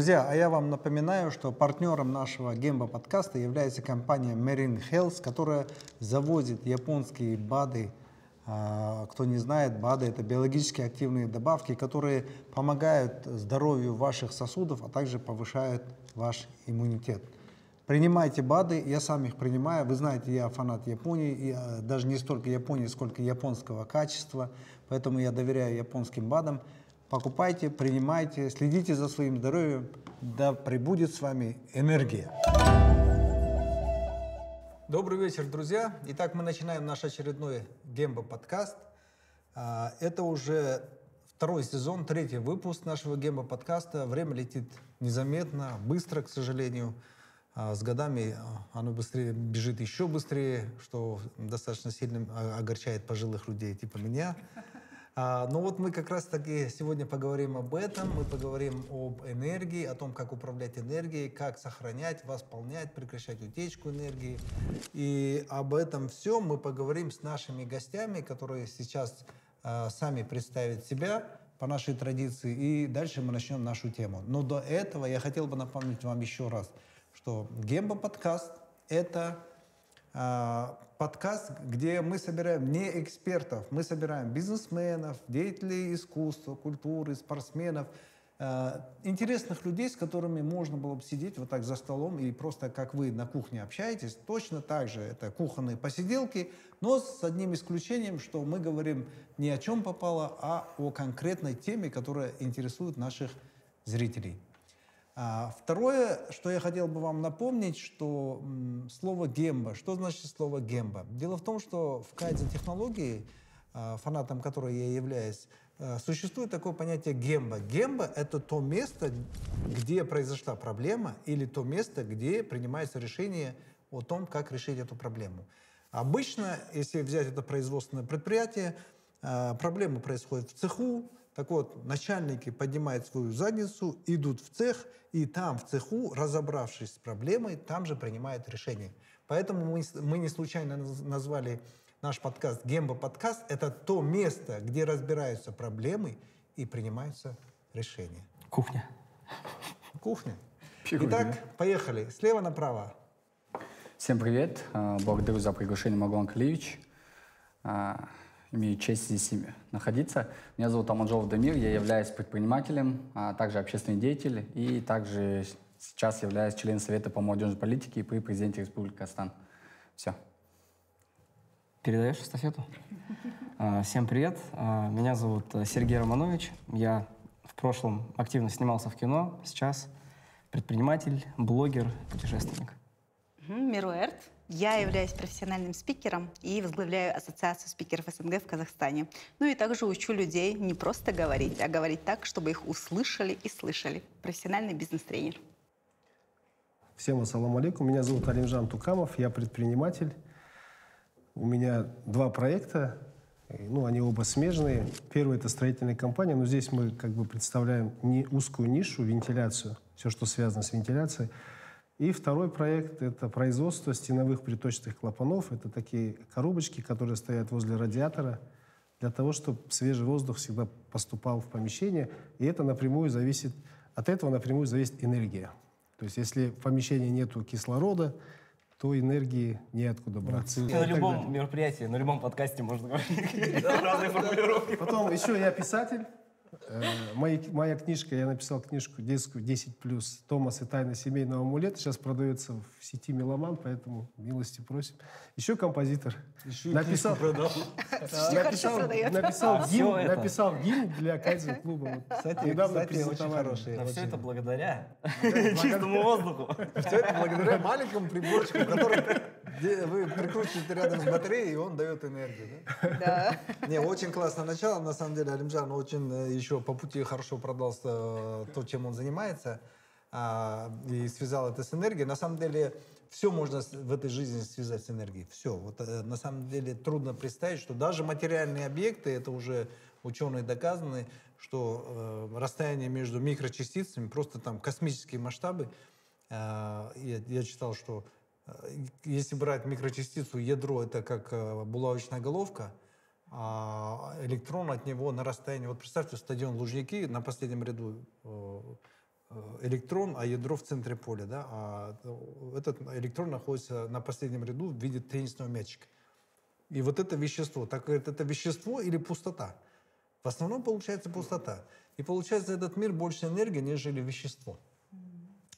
Друзья, а я вам напоминаю, что партнером нашего Гемба подкаста является компания Marine Health, которая завозит японские БАДы. А, кто не знает, БАДы – это биологически активные добавки, которые помогают здоровью ваших сосудов, а также повышают ваш иммунитет. Принимайте БАДы, я сам их принимаю. Вы знаете, я фанат Японии, и а, даже не столько Японии, сколько японского качества, поэтому я доверяю японским БАДам. Покупайте, принимайте, следите за своим здоровьем. Да пребудет с вами энергия. Добрый вечер, друзья. Итак, мы начинаем наш очередной Гембо подкаст. А, это уже второй сезон, третий выпуск нашего Гембо подкаста. Время летит незаметно, быстро, к сожалению. А, с годами а, оно быстрее бежит еще быстрее, что достаточно сильно огорчает пожилых людей типа меня. А, ну вот мы как раз таки сегодня поговорим об этом, мы поговорим об энергии, о том, как управлять энергией, как сохранять, восполнять, прекращать утечку энергии. И об этом все мы поговорим с нашими гостями, которые сейчас а, сами представят себя по нашей традиции, и дальше мы начнем нашу тему. Но до этого я хотел бы напомнить вам еще раз, что Гемба подкаст — это а, подкаст, где мы собираем не экспертов, мы собираем бизнесменов, деятелей искусства, культуры, спортсменов, а, интересных людей, с которыми можно было бы сидеть вот так за столом и просто как вы на кухне общаетесь, точно так же это кухонные посиделки, но с одним исключением, что мы говорим не о чем попало, а о конкретной теме, которая интересует наших зрителей. А второе, что я хотел бы вам напомнить, что слово «гемба», что значит слово «гемба»? Дело в том, что в кайдзен-технологии, а, фанатом которой я являюсь, а, существует такое понятие «гемба». Гемба — это то место, где произошла проблема, или то место, где принимается решение о том, как решить эту проблему. Обычно, если взять это производственное предприятие, проблема происходит в цеху, так вот, начальники поднимают свою задницу, идут в цех, и там, в цеху, разобравшись с проблемой, там же принимают решение. Поэтому мы, мы не случайно назвали наш подкаст «Гемба подкаст». Это то место, где разбираются проблемы и принимаются решения. Кухня. Кухня. Итак, поехали. Слева направо. Всем привет. А, благодарю за приглашение, Маглан Калиевич. Имею честь здесь находиться. Меня зовут Аманжов Дамир, я являюсь предпринимателем, а также общественный деятель и также сейчас являюсь членом Совета по молодежной политике при президенте Республики Казахстан. Все. Передаешь эстафету? А, всем привет. А, меня зовут Сергей Романович. Я в прошлом активно снимался в кино, сейчас предприниматель, блогер, путешественник. Мируэрт. Я являюсь профессиональным спикером и возглавляю Ассоциацию спикеров СНГ в Казахстане. Ну и также учу людей не просто говорить, а говорить так, чтобы их услышали и слышали. Профессиональный бизнес-тренер. Всем ассаламу алейкум. Меня зовут Алимжан Тукамов, я предприниматель. У меня два проекта, ну, они оба смежные. Первый — это строительная компания, но здесь мы как бы представляем не узкую нишу, вентиляцию, все, что связано с вентиляцией. И второй проект – это производство стеновых приточных клапанов. Это такие коробочки, которые стоят возле радиатора для того, чтобы свежий воздух всегда поступал в помещение. И это напрямую зависит, от этого напрямую зависит энергия. То есть если в помещении нет кислорода, то энергии неоткуда браться. На любом мероприятии, на любом подкасте можно говорить разные формулировки. Потом еще я писатель. Э, моя, моя книжка, я написал книжку детскую 10 плюс Томас и тайна семейного амулета. Сейчас продается в сети Меломан, поэтому милости просим. Еще композитор. Еще написал, продал. написал, написал, а, гимн, написал гимн для Кайзен клуба. Кстати, недавно кстати, очень хороший. Но все это благодаря чистому воздуху. Все это благодаря маленькому приборчику, который вы прикручиваете рядом с батареей, и он дает энергию. Да. Не, очень классное начало, на самом деле, Алимжан очень э, еще по пути хорошо продал э, то, чем он занимается, а, и связал это с энергией. На самом деле, все можно в этой жизни связать с энергией. Все. Вот, э, на самом деле трудно представить, что даже материальные объекты, это уже ученые доказаны, что э, расстояние между микрочастицами, просто там космические масштабы. Э, я, я читал, что если брать микрочастицу, ядро это как э, булавочная головка, а электрон от него на расстоянии... Вот представьте, стадион Лужники на последнем ряду э, электрон, а ядро в центре поля, да, а этот электрон находится на последнем ряду в виде теннисного мячика. И вот это вещество, так говорит, это вещество или пустота? В основном получается пустота. И получается этот мир больше энергии, нежели вещество.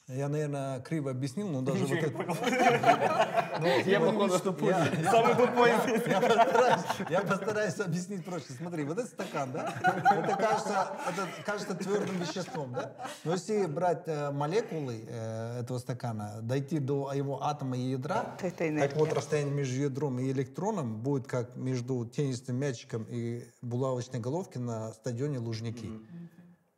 Я, наверное, криво объяснил, но даже вот это... Ну, Я, что самый тупой. я постараюсь, объяснить проще. Смотри, вот этот стакан, да, это кажется, это кажется твердым веществом, да? Но если брать э, молекулы э, этого стакана, дойти до его атома и ядра, так вот расстояние между ядром и электроном будет как между теннисным мячиком и булавочной головки на стадионе Лужники.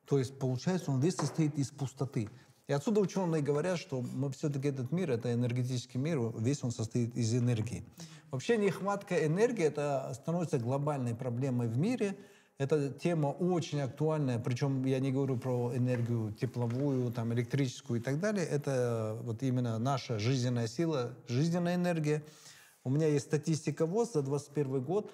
То есть, получается, он весь состоит из пустоты. И отсюда ученые говорят, что мы все-таки этот мир, это энергетический мир, весь он состоит из энергии. Вообще нехватка энергии, это становится глобальной проблемой в мире. Эта тема очень актуальная, причем я не говорю про энергию тепловую, там, электрическую и так далее. Это вот именно наша жизненная сила, жизненная энергия. У меня есть статистика ВОЗ за 21 год.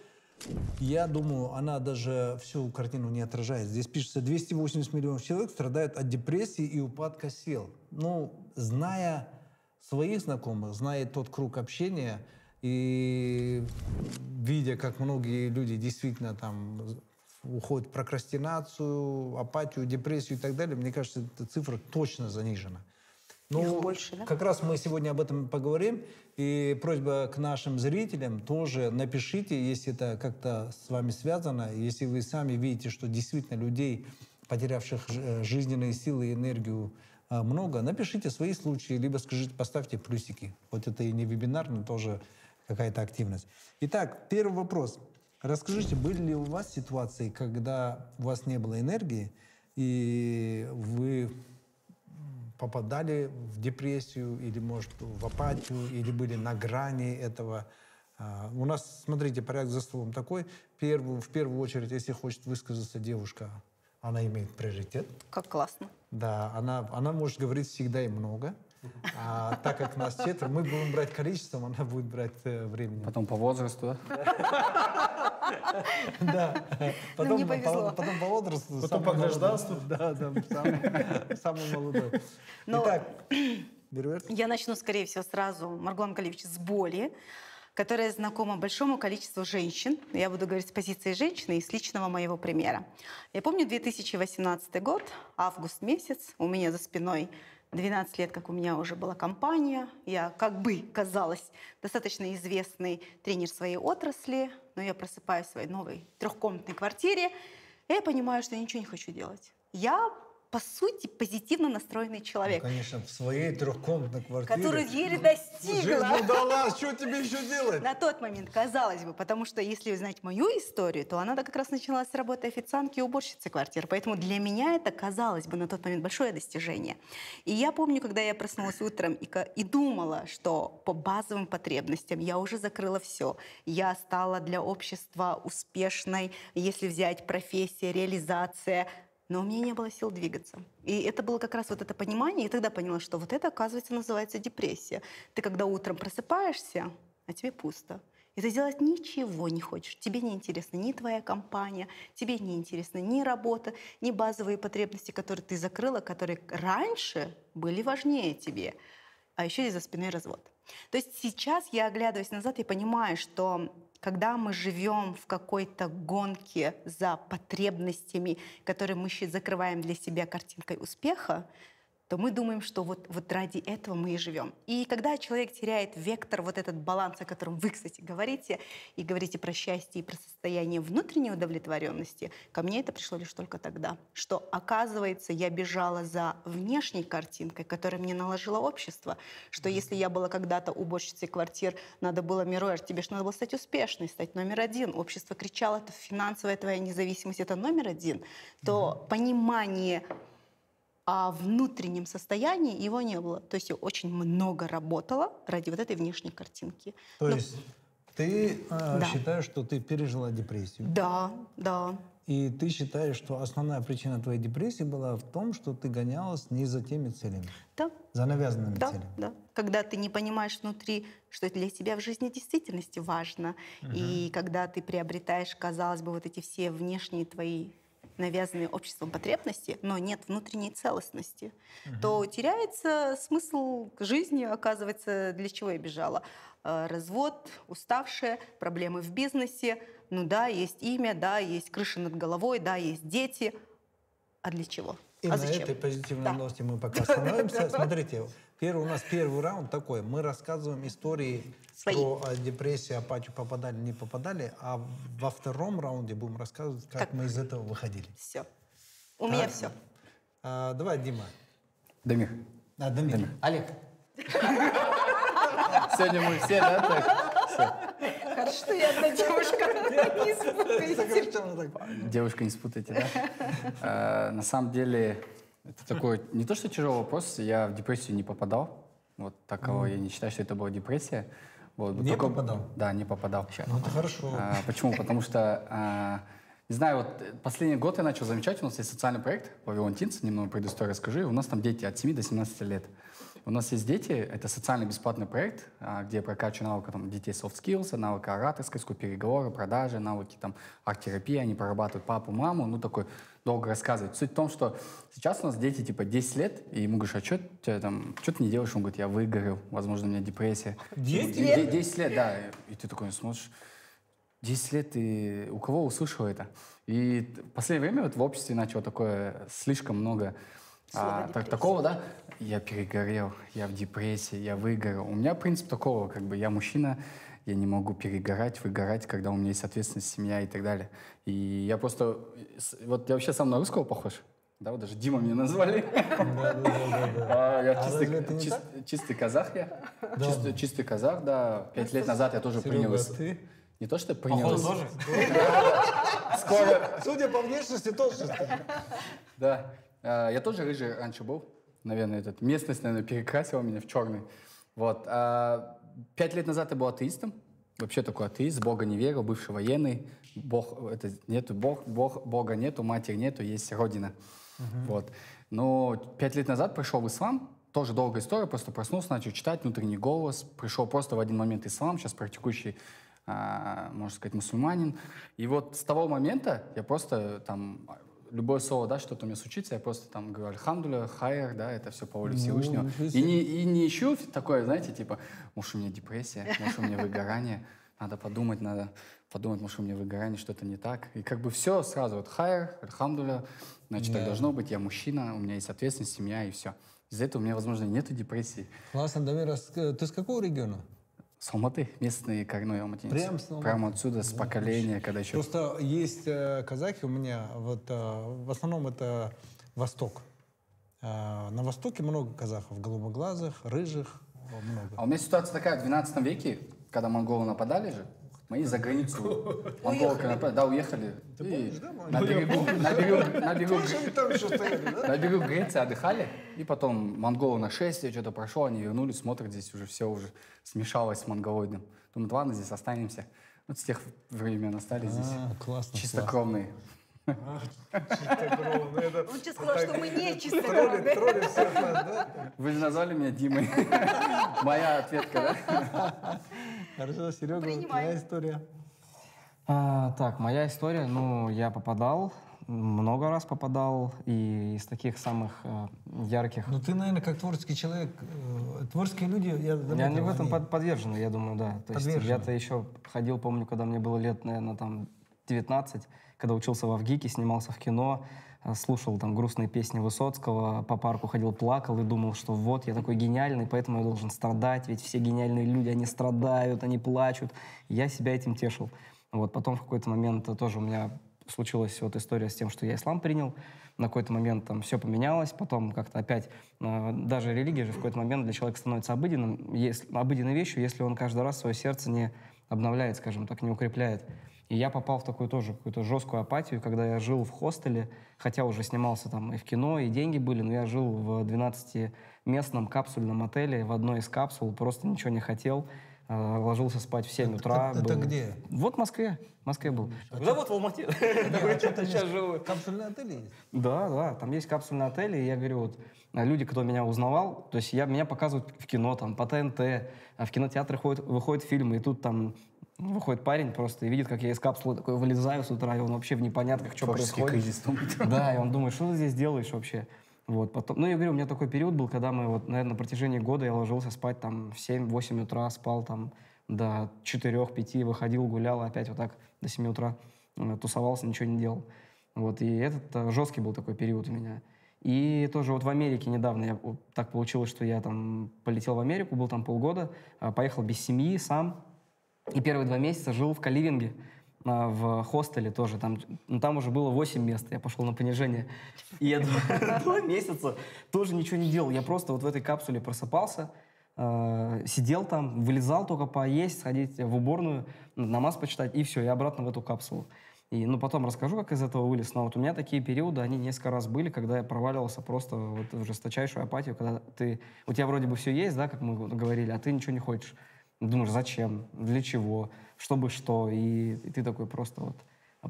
Я думаю, она даже всю картину не отражает. Здесь пишется, 280 миллионов человек страдают от депрессии и упадка сил. Ну, зная своих знакомых, зная тот круг общения и видя, как многие люди действительно там уходят в прокрастинацию, апатию, депрессию и так далее, мне кажется, эта цифра точно занижена. Их больше, да? Как раз мы сегодня об этом поговорим. И просьба к нашим зрителям тоже напишите, если это как-то с вами связано, если вы сами видите, что действительно людей, потерявших э, жизненные силы и энергию, э, много, напишите свои случаи, либо скажите, поставьте плюсики. Вот это и не вебинар, но тоже какая-то активность. Итак, первый вопрос. Расскажите, были ли у вас ситуации, когда у вас не было энергии, и вы попадали в депрессию или, может, в апатию, или были на грани этого. А, У нас, смотрите, порядок за столом такой. Первую, в первую очередь, если хочет высказаться девушка, она имеет приоритет. Как классно. Да, она, она может говорить всегда и много. А так как нас четверо, мы будем брать количеством, она будет брать э, временем. Потом по возрасту, да? Да. Потом, не по- повезло. потом по возрасту. Потом самый по молодой. гражданству. Да, да, самый, самый молодой. Но- Итак, Бервер? Я начну, скорее всего, сразу, Маргулан Калевич, с боли, которая знакома большому количеству женщин. Я буду говорить с позиции женщины и с личного моего примера. Я помню 2018 год, август месяц, у меня за спиной 12 лет, как у меня уже была компания. Я, как бы казалось, достаточно известный тренер своей отрасли, но я просыпаюсь в своей новой трехкомнатной квартире, и я понимаю, что я ничего не хочу делать. Я, по сути, позитивно настроенный человек, Конечно, в своей трехкомнатной квартире. который еле Жизнь достигла. удалась, что тебе еще делать? На тот момент, казалось бы, потому что если узнать мою историю, то она как раз началась с работы официантки и уборщицы квартир. Поэтому для меня это казалось бы на тот момент большое достижение. И я помню, когда я проснулась утром и, и думала, что по базовым потребностям я уже закрыла все. Я стала для общества успешной, если взять профессия, реализация, но у меня не было сил двигаться. И это было как раз вот это понимание, и тогда поняла, что вот это, оказывается, называется депрессия. Ты когда утром просыпаешься, а тебе пусто. И ты делать ничего не хочешь. Тебе не интересна ни твоя компания, тебе не интересна ни работа, ни базовые потребности, которые ты закрыла, которые раньше были важнее тебе. А еще и за спиной развод. То есть сейчас я оглядываюсь назад и понимаю, что когда мы живем в какой-то гонке за потребностями, которые мы щи- закрываем для себя картинкой успеха, то мы думаем, что вот, вот ради этого мы и живем. И когда человек теряет вектор, вот этот баланс, о котором вы, кстати, говорите, и говорите про счастье и про состояние внутренней удовлетворенности, ко мне это пришло лишь только тогда, что, оказывается, я бежала за внешней картинкой, которую мне наложило общество, что если я была когда-то уборщицей квартир, надо было, Мируэр, тебе же надо было стать успешной, стать номер один. Общество кричало, это финансовая твоя независимость, это номер один. То понимание о внутреннем состоянии его не было. То есть я очень много работала ради вот этой внешней картинки. То Ну, есть ты э, Да. считаешь, что ты пережила депрессию. Да, да. И ты считаешь, что основная причина твоей депрессии была в том, что ты гонялась не за теми целями, Да, за навязанными да, целями. да. Когда ты не понимаешь внутри, что для тебя в жизни в действительности важно, и когда ты приобретаешь, казалось бы, вот эти все внешние твои навязанные обществом потребности, но нет внутренней целостности, то теряется смысл жизни, оказывается, для чего я бежала. Э, Развод, уставшая, проблемы в бизнесе. Ну да, есть имя, да, есть крыша над головой, да, есть дети. А для чего? И а на зачем? этой позитивной Да. новости мы пока остановимся. Смотрите, первый, у нас первый раунд такой. Мы рассказываем истории Свои. про э, депрессию, апатию, попадали, не попадали. А во втором раунде будем рассказывать, как Как? мы из этого выходили. Все. У меня Так. все. А, давай, Дима. Дамир. А, Дамир. Олег. Сегодня мы все, да, так? Хорошо, что я одна девушка. Не спутайте. Девушка, не спутайте, да? Э, На самом деле, это такой, не то что тяжелый вопрос, я в депрессию не попадал. Вот такого я не считаю, что это была депрессия. Вот, Не только- попадал? Да, не попадал. Ну, это хорошо. А, Почему? Потому что, а, не знаю, вот последний год я начал замечать, у нас есть социальный проект Павилон Тинс, немного предысторию расскажу. У нас там дети от 7 до 17 лет. У нас есть дети, это социальный бесплатный проект, а, где я прокачиваю навыки там, детей soft skills, навыки ораторской, переговоры, продажи, навыки там, арт-терапии, они прорабатывают папу, маму, ну такой долго рассказывать. Суть в том, что сейчас у нас дети типа 10 лет, и ему говоришь, а что ты там, что ты не делаешь? Он говорит, я выгорел, возможно, у меня депрессия. 10 Де- де- 10 лет, да. И ты такой смотришь, 10 лет, и у кого услышал это? И в последнее время вот в обществе начало такое слишком много а, так- такого, да? Я перегорел, я в депрессии, я выгорел. У меня принцип такого, как бы я мужчина, я не могу перегорать, выгорать, когда у меня есть ответственность, семья и так далее. И я просто... с- Вот я вообще сам на русского похож. Да, вот даже Дима меня назвали. А, Я А чистый, разве это не чис- так? чистый казах я. Чистый, чистый казах, да. Пять лет назад я тоже принял... Серега, ты? Не то, что принял... Походу, тоже? Скоро... Судя по внешности, тоже. Да. А, Я тоже рыжий раньше был. Наверное, этот, местность, наверное, перекрасила меня в черный. Вот. А, Пять лет назад я был атеистом. Вообще такой атеист, Бога не верил, бывший военный. Бог, это, нету Бог, Бог, Бога нету, матери нету, есть Родина. Вот. Но пять лет назад пришел в ислам, тоже долгая история, просто проснулся, начал читать, внутренний голос, пришел просто в один момент ислам, сейчас практикующий, а, можно сказать, мусульманин. И вот с того момента я просто там любое слово, да, что-то у меня случится, я просто там говорю альхамдуля, хайр, да, это все по воле Всевышнего. ничего И не, и не ищу такое, знаете, типа, может, у меня депрессия, может, у меня выгорание, надо подумать, надо подумать, может, у меня выгорание, что-то не так. И как бы все сразу, вот хайр, альхамдуля, значит, так Да. должно быть, я мужчина, у меня есть ответственность, семья и все. Из-за этого у меня, возможно, нету депрессии. Классно, Дамир, а э, ты с какого региона? С Алматы, местный коренной алматинец. Прям с Алматы? Прямо отсюда, с поколения, когда еще... Просто есть э, казахи у меня, вот э, в основном это Восток. Э, на Востоке много казахов, голубоглазых, рыжих, много. А у меня ситуация такая, в 12 веке, когда монголы нападали же, мы за границу нападали, да, уехали. На берегу, на берегу, на берегу, на Греции отдыхали, и потом монголы нашествие, что-то прошло, они вернулись, смотрят, здесь уже все уже смешалось с монголоидом. Думают, ладно, здесь останемся. Вот с тех времен остались здесь. А, классно. Чистокровные. Тебе сказал, что мы не чистокровные. Вы же назвали меня Димой. Моя ответка, да? Хорошо, Серега, Принимаю. твоя история. А, так, моя история, ну, я попадал, много раз попадал, и из таких самых э, ярких... Ну ты, наверное, как творческий человек, э, творческие люди, я я не в этом они- под- подвержены, я думаю, да. То есть я-то еще ходил, помню, когда мне было лет, наверное, там 19, когда учился в Авгике, снимался в кино, слушал там грустные песни Высоцкого, по парку ходил, плакал и думал, что вот, я такой гениальный, поэтому я должен страдать, ведь все гениальные люди, они страдают, они плачут. Я себя этим тешил. Вот, потом в какой-то момент э, тоже у меня случилась вот история с тем, что я ислам принял. На какой-то момент там все поменялось, потом как-то опять, э, даже религия же в какой-то момент для человека становится обыденным, если, обыденной вещью, если он каждый раз свое сердце не обновляет, скажем так, не укрепляет. И я попал в такую тоже какую-то жесткую апатию, когда я жил в хостеле, хотя уже снимался там и в кино, и деньги были, но я жил в 12-местном капсульном отеле, в одной из капсул, просто ничего не хотел, э, ложился спать в 7 утра. это был- где? Вот в Москве, в Москве был. Да вот в Алмате. Сейчас живу. Капсульные отели есть? Да, да, там есть капсульные отели, и я говорю, вот а люди, кто меня узнавал, то есть я, меня показывают в кино, там, по ТНТ, а в кинотеатры ходят, выходят фильмы, и тут там выходит парень просто и видит, как я из капсулы такой вылезаю с утра, и он вообще в непонятках, что происходит. кризис. Да, и он думает, что ты здесь делаешь вообще? Вот, потом, ну, я говорю, у меня такой период был, когда мы, вот, наверное, на протяжении года я ложился спать там в 7-8 утра, спал там до 4-5, выходил, гулял, опять вот так до 7 утра э, тусовался, ничего не делал. Вот, и этот э, жесткий был такой период у меня. И тоже вот в Америке недавно я, вот так получилось, что я там полетел в Америку, был там полгода, а, поехал без семьи сам, и первые два месяца жил в Каливинге, а, в хостеле тоже. Там, ну, там уже было 8 мест, я пошел на понижение. И я два, месяца тоже ничего не делал. Я просто вот в этой капсуле просыпался, э, сидел там, вылезал только поесть, сходить в уборную, намаз почитать, и все, и обратно в эту капсулу. И, ну, потом расскажу, как из этого вылез. Но вот у меня такие периоды, они несколько раз были, когда я проваливался просто вот в жесточайшую апатию, когда ты... У тебя вроде бы все есть, да, как мы говорили, а ты ничего не хочешь. Думаешь, зачем, для чего, чтобы что. И, и ты такой просто вот...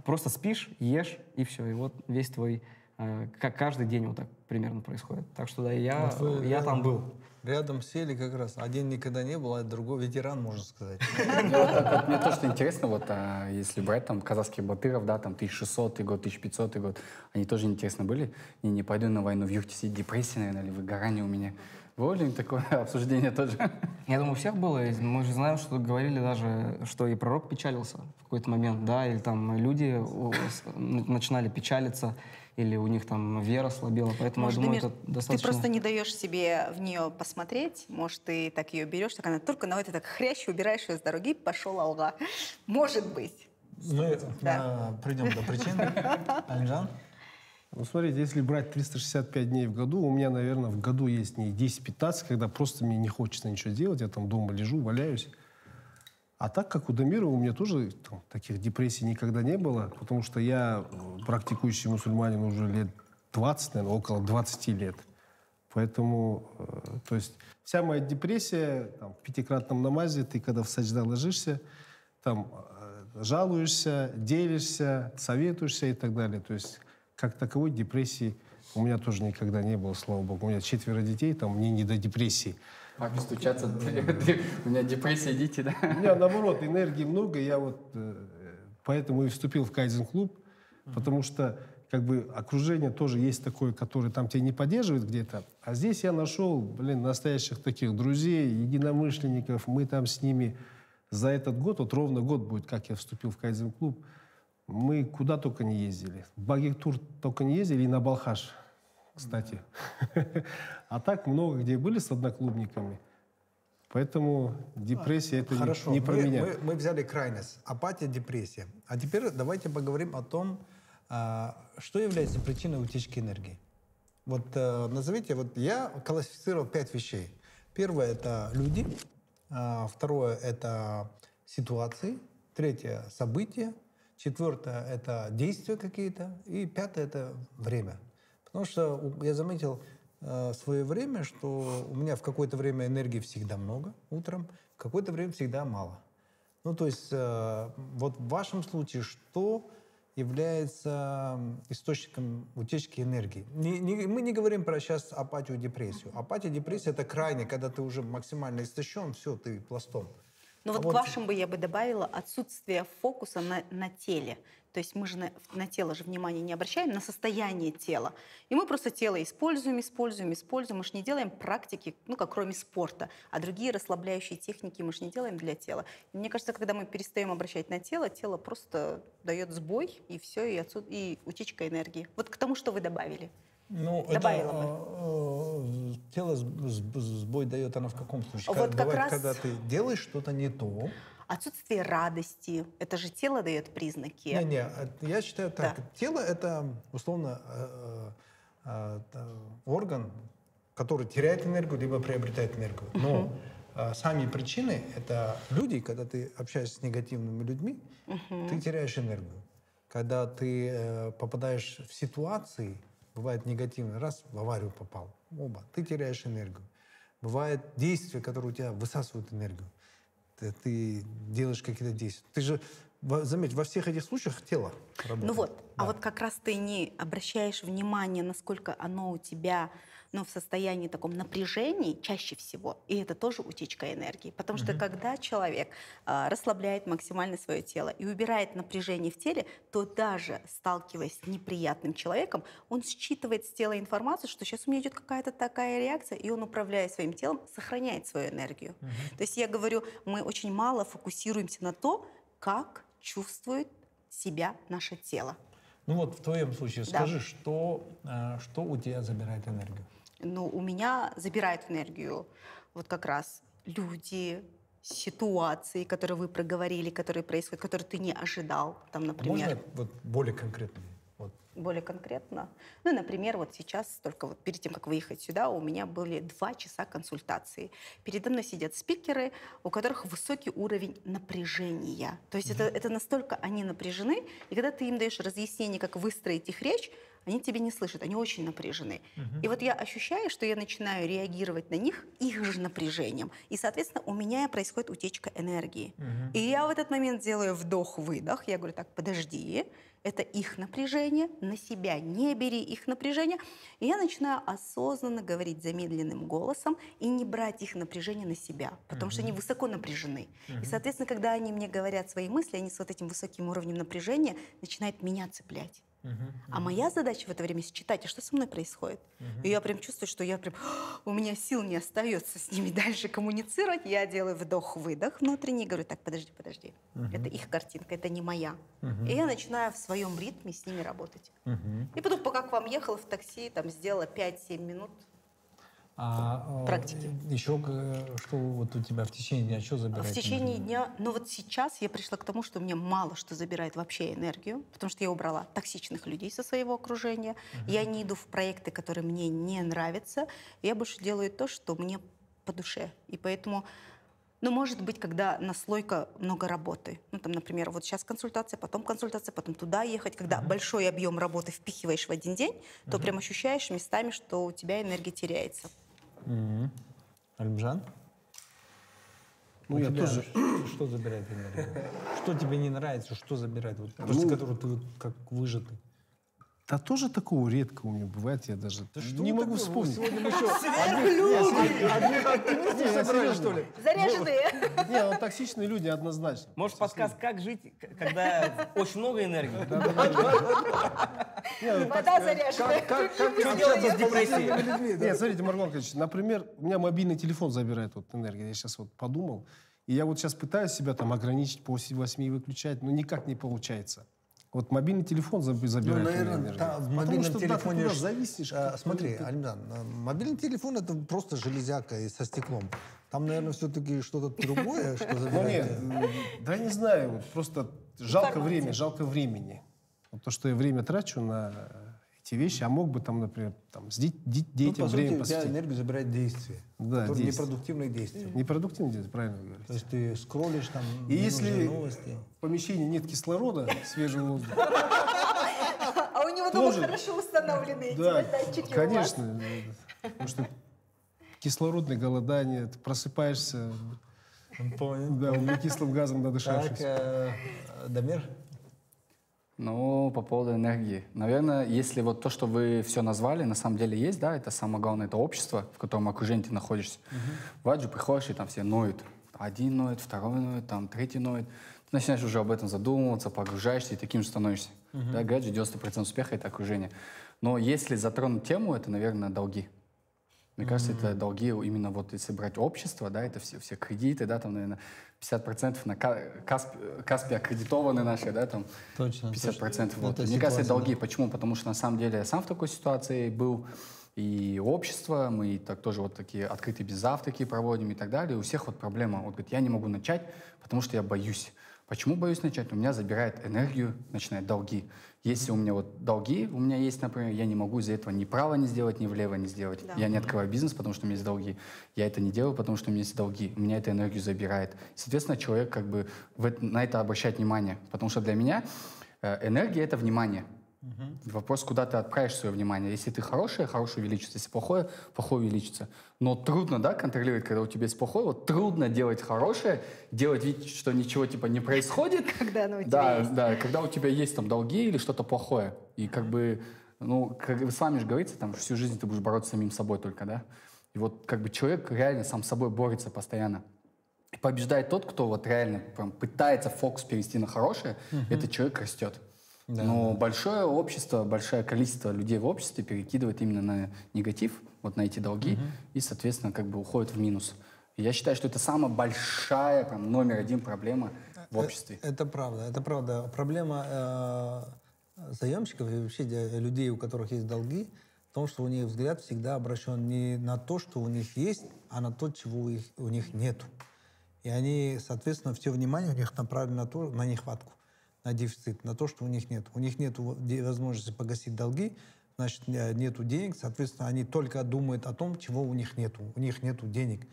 Просто спишь, ешь, и все. И вот весь твой... э, как каждый день вот так примерно происходит. Так что да, я, Вот вы я рядом- там был. Рядом сели как раз. Один никогда не был, а другой ветеран, можно сказать. Мне то, что интересно, вот а, если брать там казахских батыров, да, там 1600 год, 1500 год, они тоже интересно были. Не, не пойду на войну в юрте сидеть, депрессия, наверное, или выгорание у меня. Ли такое обсуждение тоже? Я думаю, у всех было. Мы же знаем, что говорили даже, что и пророк печалился в какой-то момент, да, или там люди начинали печалиться, или у них там вера слабела. Поэтому Может, я думаю, Дамир, это ты достаточно... просто не даешь себе в нее посмотреть. Может, ты так ее берешь, так она только на это так хрящ, убираешь ее с дороги, пошел алга. Может быть. Мы Да. э, придем до причины. Алимжан? Ну, смотрите, если брать 365 дней в году, у меня, наверное, в году есть не 10-15, когда просто мне не хочется ничего делать, я там дома лежу, валяюсь. А так как у Дамира, у меня тоже там, таких депрессий никогда не было, потому что я э, практикующий мусульманин уже лет 20, наверное, около 20 лет. Поэтому, э, то есть вся моя депрессия там, в пятикратном намазе, ты когда в саджда ложишься, там э, жалуешься, делишься, советуешься и так далее. То есть как таковой депрессии у меня тоже никогда не было, слава богу. У меня четверо детей, там мне не до депрессии. Папе стучаться, у меня депрессия, идите, да? У меня, наоборот, энергии много. Я вот э, поэтому и вступил в кайзен-клуб, потому что как бы окружение тоже есть такое, которое там тебя не поддерживает где-то. А здесь я нашел, блин, настоящих таких друзей, единомышленников. Мы там с ними за этот год, вот ровно год будет, как я вступил в кайзен-клуб, мы куда только не ездили. В Багик-тур только не ездили и на Балхаш, кстати. А так много где были с одноклубниками. Поэтому депрессия это не- Хорошо, не про мы, меня. мы- мы взяли крайность. Апатия, депрессия. А теперь давайте поговорим о том, а, что является причиной утечки энергии. Вот э, назовите, вот я классифицировал пять вещей. Первое – это люди. а, Второе – это ситуации. Третье – события. Четвертое – это действия какие-то. И пятое – это время. Потому что я заметил э, свое время, что у меня в какое-то время энергии всегда много утром, в какое-то время всегда мало. Ну, то есть, э, вот в вашем случае, что является источником утечки энергии? Не- не- мы не говорим про сейчас апатию, депрессию. Апатия, депрессия – это крайне, когда ты уже максимально истощен, все, ты пластом. Но А вот, вот- к вашим бы я бы добавила отсутствие фокуса на, на теле. То есть мы же на, на тело же внимание не обращаем, на состояние тела. И мы просто тело используем, используем, используем. Мы же не делаем практики, ну, как кроме спорта. А другие расслабляющие техники мы же не делаем для тела. И мне кажется, когда мы перестаем обращать на тело, тело просто дает сбой, и все, и, отсюда, и утечка энергии. Вот к тому, что вы добавили. Ну, Добавила это, э, тело с- с- сбой дает она в каком случае? Вот Как- как Бывает, раз- когда ты делаешь что-то не то. Отсутствие радости. Это же тело дает признаки. Не, не, э, я считаю так. Да. Тело это условно э, э, э, орган, который теряет энергию либо приобретает энергию. Но э, сами причины это люди, когда ты общаешься с негативными людьми, ты теряешь энергию. Когда ты э, попадаешь в ситуации, бывает негативный, раз в аварию попал, оба, ты теряешь энергию. Бывает действия, которые у тебя высасывают энергию ты, ты делаешь какие-то действия. Ты же заметь, во всех этих случаях тело работает. Ну вот, а Да. вот как раз ты не обращаешь внимания, насколько оно у тебя ну, в состоянии таком напряжении чаще всего, и это тоже утечка энергии. Потому что когда человек а, расслабляет максимально свое тело и убирает напряжение в теле, то даже сталкиваясь с неприятным человеком, он считывает с тела информацию, что сейчас у меня идет какая-то такая реакция, и он, управляя своим телом, сохраняет свою энергию. То есть я говорю, мы очень мало фокусируемся на то, как чувствует себя наше тело. Ну вот в твоем случае Да. скажи, что, э, что у тебя забирает энергию? Ну, у меня забирает энергию вот как раз люди, ситуации, которые вы проговорили, которые происходят, которые ты не ожидал, там, например. Можно вот более конкретно? Вот. более конкретно. Ну, например, вот сейчас, только вот перед тем, как выехать сюда, у меня были два часа консультации. Передо мной сидят спикеры, у которых высокий уровень напряжения. То есть это, это настолько они напряжены, и когда ты им даешь разъяснение, как выстроить их речь, они тебя не слышат, они очень напряжены. И вот я ощущаю, что я начинаю реагировать на них их же напряжением. И, соответственно, у меня происходит утечка энергии. И я в этот момент делаю вдох-выдох. Я говорю, так, подожди, это их напряжение, на себя не бери их напряжение. И я начинаю осознанно говорить замедленным голосом и не брать их напряжение на себя, потому что они высоко напряжены. И, соответственно, когда они мне говорят свои мысли, они с вот этим высоким уровнем напряжения начинают меня цеплять. А моя задача в это время считать, а что со мной происходит. И я прям чувствую, что я прям, у меня сил не остается с ними дальше коммуницировать. Я делаю вдох-выдох внутренний, говорю, так, подожди, подожди. Это их картинка, это не моя. И я начинаю в своем ритме с ними работать. И потом, пока к вам ехала в такси, там сделала 5-7 минут. А, э, Практики. Еще что вот у тебя в течение дня, что забирает В течение энергию? дня, но вот сейчас я пришла к тому, что мне мало что забирает вообще энергию, потому что я убрала токсичных людей со своего окружения. Я не иду в проекты, которые мне не нравятся. Я больше делаю то, что мне по душе. И поэтому, ну, может быть, когда наслойка много работы. Ну, там, например, вот сейчас консультация, потом консультация, потом туда ехать. Когда большой объем работы впихиваешь в один день, то прям ощущаешь местами, что у тебя энергия теряется. Мгм. Альбжан? Ну, У я тебя тоже- Что забирает энергию? Что тебе не нравится, что забирает? Вот, после Ну, которого ты вот как выжатый. Да тоже такого редко у меня бывает, я даже не могу вспомнить. Сегодня мы еще что ли? Заряженные! Не, ну, токсичные люди однозначно. Может, подкаст «Как жить, когда очень много энергии?» Не, ну, Вода заряженная. Как, как Общаться с депрессией. Нет, смотрите, Маргон Николаевич, например, у меня мобильный телефон забирает вот энергию. Я сейчас вот подумал. И я вот сейчас пытаюсь себя там ограничить по 8 выключать, но никак не получается. Вот мобильный телефон заб- Ну, забирает у меня наверное, энергию. та- в Потому мобильном что, да, ты телефоне... туда ж- зависнешь. а, смотри, ты- Альмдан, а, мобильный телефон это просто железяка и со стеклом. Там, наверное, все-таки что-то другое, что Ну забирает. нет, да не знаю, просто жалко время, жалко времени. То, что я время трачу на эти вещи, а мог бы там, например, там, с ди- ди- Ну, детям по сути, время тебя посвятить. энергию забирает действие. Да, действие. Непродуктивные действия. Непродуктивно делать, правильно вы говорите. То есть ты скроллишь там И если новости. в помещении нет кислорода, свежего воздуха, А у него дома Тоже. хорошо установлены эти да, датчики у вас. конечно. Потому что кислородное голодание, ты просыпаешься, Понял. да, углекислым газом Так, надышавшись. э, Дамир? Ну, по поводу энергии. Наверное, если вот то, что вы все назвали, на самом деле есть, да, это самое главное, это общество, в котором окружении ты находишься. В Аджу приходишь, и там все ноют. Один ноет, второй ноет, там третий ноет. Ты начинаешь уже об этом задумываться, погружаешься и таким же становишься. Да, Гаджи 90% успеха — это окружение. Но если затронуть тему, это, наверное, долги. Мне кажется, это долги именно вот если брать общество, да, это все, все кредиты, да, там, наверное, 50% на Ка- Касп, Каспи аккредитованы наши, да, там, Точно, 50%. точно. Вот. Это Мне кажется, это долги. Почему? Потому что на самом деле я сам в такой ситуации был, и общество, мы так тоже вот такие открытые без завтраки проводим и так далее. У всех вот проблема. Вот говорит, я не могу начать, потому что я боюсь. Почему боюсь начать? У меня забирает энергию, начинает долги. Если у меня вот долги, у меня есть, например, я не могу из-за этого ни право не сделать, ни влево не сделать. Да. Я не открываю бизнес, потому что у меня есть долги. Я это не делаю, потому что у меня есть долги. У меня эта энергию забирает. Соответственно, человек как бы на это обращает внимание. Потому что для меня э, энергия — это внимание. Вопрос, куда ты отправишь свое внимание. Если ты хорошее, хорошее увеличится. Если плохое, плохое увеличится. Но трудно, да, контролировать, когда у тебя есть плохое. Вот трудно делать хорошее, делать вид, что ничего типа не происходит. Когда оно у тебя да, есть. Да, когда у тебя есть там долги или что-то плохое. И как бы, ну, как с вами же говорите, там всю жизнь ты будешь бороться с самим собой только, да? И вот как бы человек реально сам с собой борется постоянно. И побеждает тот, кто вот реально прям пытается фокус перевести на хорошее, этот человек растет. Но большое общество, большое количество людей в обществе перекидывает именно на негатив, вот на эти долги, и, соответственно, как бы уходит в минус. Я считаю, что это самая большая, прям, номер один проблема в обществе. Э, Это правда, это правда. Проблема э, заемщиков и вообще де- людей, у которых есть долги, в том, что у них взгляд всегда обращен не на то, что у них есть, а на то, чего у, их- у них нету. И они, соответственно, все внимание у них направлено на, то, на нехватку, на дефицит, на то, что у них нет. У них нет возможности погасить долги, значит, э, нету денег, соответственно, они только думают о том, чего у них нету. У них нету денег.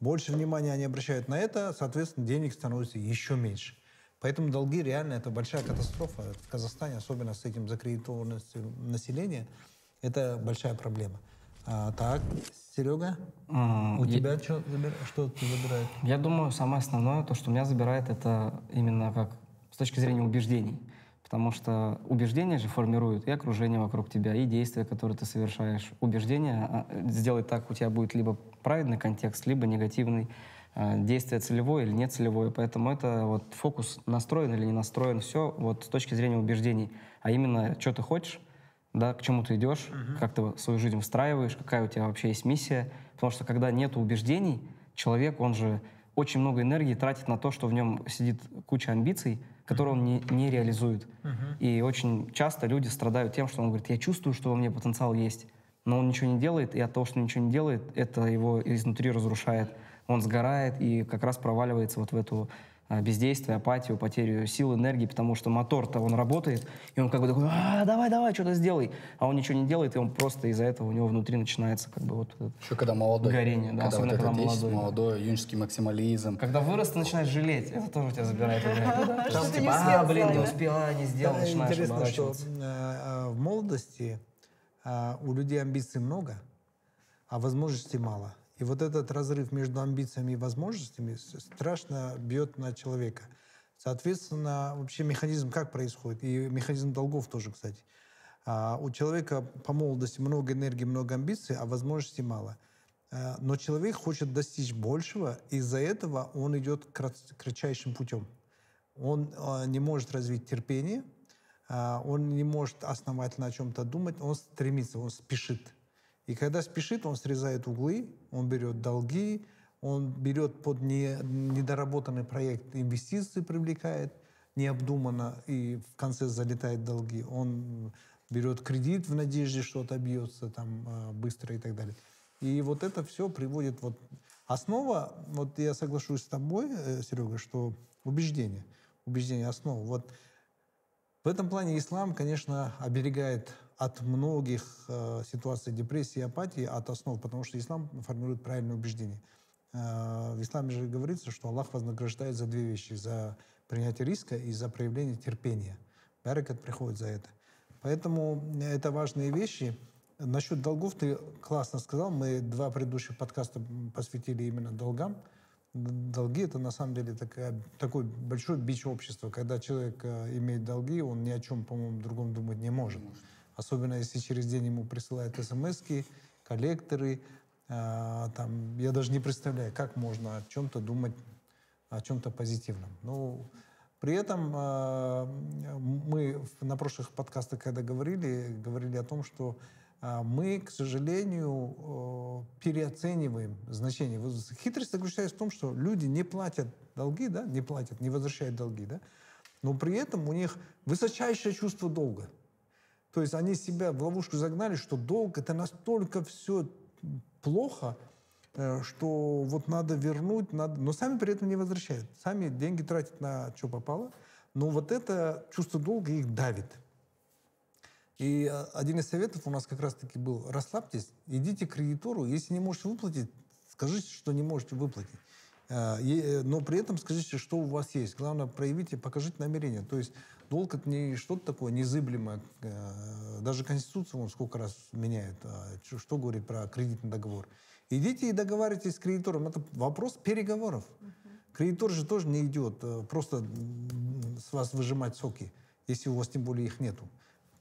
Больше внимания они обращают на это, соответственно, денег становится еще меньше. Поэтому долги реально это большая катастрофа в Казахстане, особенно с этим закредитованностью населения. Это большая проблема. А, так, Серега, М, у я- тебя что, что ты забирает? Я думаю, самое основное, то, что меня забирает, это именно как с точки зрения убеждений. Потому что убеждения же формируют и окружение вокруг тебя, и действия, которые ты совершаешь. Убеждения а, сделать так у тебя будет либо правильный контекст, либо негативный. а, Действие целевое или нецелевое. Поэтому это вот фокус настроен или не настроен, все вот с точки зрения убеждений. А именно, что ты хочешь, да, к чему ты идешь, как ты свою жизнь выстраиваешь, какая у тебя вообще есть миссия. Потому что когда нет убеждений, человек, он же очень много энергии тратит на то, что в нем сидит куча амбиций, которые он не, не реализует. И очень часто люди страдают тем, что он говорит, я чувствую, что во мне потенциал есть, но он ничего не делает, и от того, что ничего не делает, это его изнутри разрушает. Он сгорает и как раз проваливается вот в эту бездействие, апатию, потерю сил, энергии, потому что мотор-то он работает, и он как бы такой, а, давай, давай, что-то сделай. А он ничего не делает, и он просто из-за этого у него внутри начинается как бы вот Еще когда молодой. Горение, да, когда особенно вот когда молодой, да. молодой, юношеский максимализм. Когда вырос, ты начинаешь жалеть. Это тоже тебя забирает Там типа, не а, блин, не сделать, да?» успела, не сделал, начинаешь Интересно, что э, э, в молодости э, у людей амбиций много, а возможностей мало. И вот этот разрыв между амбициями и возможностями страшно бьет на человека. Соответственно, вообще механизм как происходит? И механизм долгов тоже, кстати. А, у человека по молодости много энергии, много амбиций, а возможностей мало. Э, Но человек хочет достичь большего, из-за этого он идет крат- кратчайшим путем. Он э, не может развить терпение, а, он не может основательно о чем-то думать, он стремится, он спешит. И когда спешит, он срезает углы, он берет долги, он берет под не- недоработанный проект инвестиции, привлекает необдуманно и в конце залетает долги. Он берет кредит в надежде, что отобьется там э, быстро и так далее. И вот это все приводит вот основа. Вот я соглашусь с тобой, э, Серега, что убеждение, убеждение основа. Вот в этом плане ислам, конечно, оберегает от многих э, ситуаций депрессии и апатии от основ, потому что ислам формирует правильное убеждение. Э, в исламе же говорится, что Аллах вознаграждает за две вещи. За принятие риска и за проявление терпения. Баракат приходит за это. Поэтому это важные вещи. Насчет долгов ты классно сказал. Мы два предыдущих подкаста посвятили именно долгам. Долги это на самом деле такая, такой большой бич общества. Когда человек э, имеет долги, он ни о чем, по-моему, другом думать не может. Особенно если через день ему присылают смс коллекторы. э, там, я даже не представляю, как можно о чем-то думать, о чем-то позитивном. Ну, при этом э, мы на прошлых подкастах, когда говорили, говорили о том, что э, мы, к сожалению, переоцениваем значение. Вот Хитрость заключается в том, что люди не платят долги, да, не платят, не возвращают долги, да, но при этом у них высочайшее чувство долга. То есть они себя в ловушку загнали, что долг это настолько все плохо, э, что вот надо вернуть, надо, но сами при этом не возвращают. Сами деньги тратят на что попало, но вот это чувство долга их давит. И э, один из советов у нас как раз-таки был, расслабьтесь, идите к кредитору, если не можете выплатить, скажите, что не можете выплатить. Э, Но при этом скажите, что у вас есть. Главное, проявите, покажите намерение. То есть долг это не что-то такое незыблемое. Э, Даже Конституцию он сколько раз меняет. А Что говорит про кредитный договор? Идите и договаривайтесь с кредитором. Это вопрос переговоров. Кредитор же тоже не идет э, просто с вас выжимать соки, если у вас тем более их нету.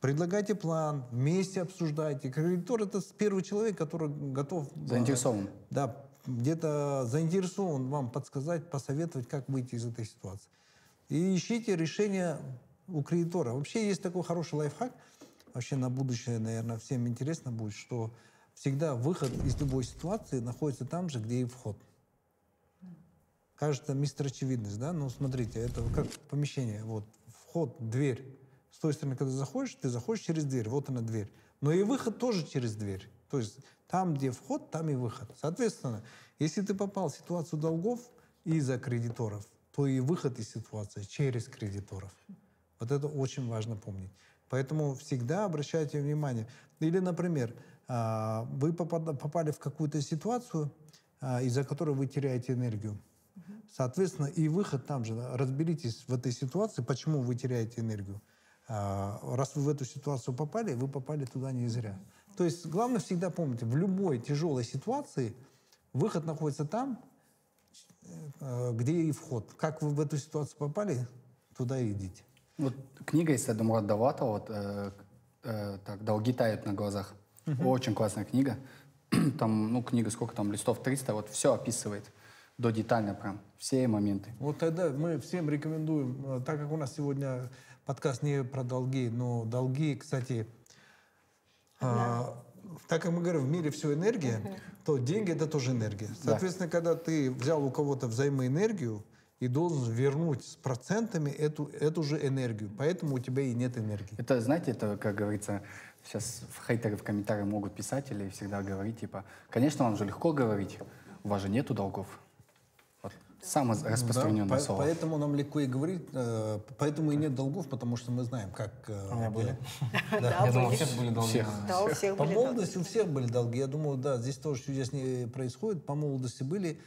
Предлагайте план, вместе обсуждайте. Кредитор это первый человек, который готов... э, Заинтересован. Да, где-то заинтересован вам подсказать, посоветовать, как выйти из этой ситуации. И ищите решение у кредитора. Вообще есть такой хороший лайфхак, вообще на будущее, наверное, всем интересно будет, что всегда выход из любой ситуации находится там же, где и вход. Кажется, мистер очевидность, да? Ну, смотрите, это как помещение. Вот, вход, дверь. С той стороны, когда заходишь, ты заходишь через дверь, вот она дверь. Но и выход тоже через дверь. То есть там, где вход, там и выход. Соответственно, если ты попал в ситуацию долгов из-за кредиторов, то и выход из ситуации через кредиторов. Вот это очень важно помнить. Поэтому всегда обращайте внимание. Или, например, а, вы попали в какую-то ситуацию, а, из-за которой вы теряете энергию. Соответственно, и выход там же. Разберитесь в этой ситуации, почему вы теряете энергию. А, Раз вы в эту ситуацию попали, вы попали туда не зря. То есть главное всегда помнить, в любой тяжелой ситуации выход находится там, э, где и вход. Как вы в эту ситуацию попали, туда и идите. Вот книга есть Эдмурат Давлатова, вот, э, э, так, «Долги тают на глазах». Очень классная книга. Там, ну, книга сколько там, листов 300, вот все описывает до детально прям, все моменты. Вот тогда мы всем рекомендуем, э, так как у нас сегодня подкаст не про долги, но долги, кстати, а, так как мы говорим, в мире все энергия, то деньги это тоже энергия. Соответственно, когда ты взял у кого-то взаимоэнергию и должен вернуть с процентами эту, эту же энергию, поэтому у тебя и нет энергии. Это, знаете, это, как говорится, сейчас хейтеры в комментариях могут писать или всегда говорить, типа, конечно, вам же легко говорить, у вас же нету долгов. Вот самое распространенное Да, по- слово. Поэтому нам легко и говорить, э, поэтому и нет долгов, потому что мы знаем, как... э, У меня были. Да, Я думал, у всех были долги. Да, у всех По молодости у всех были долги. Я думаю, да, здесь тоже чудес не происходит. По молодости были.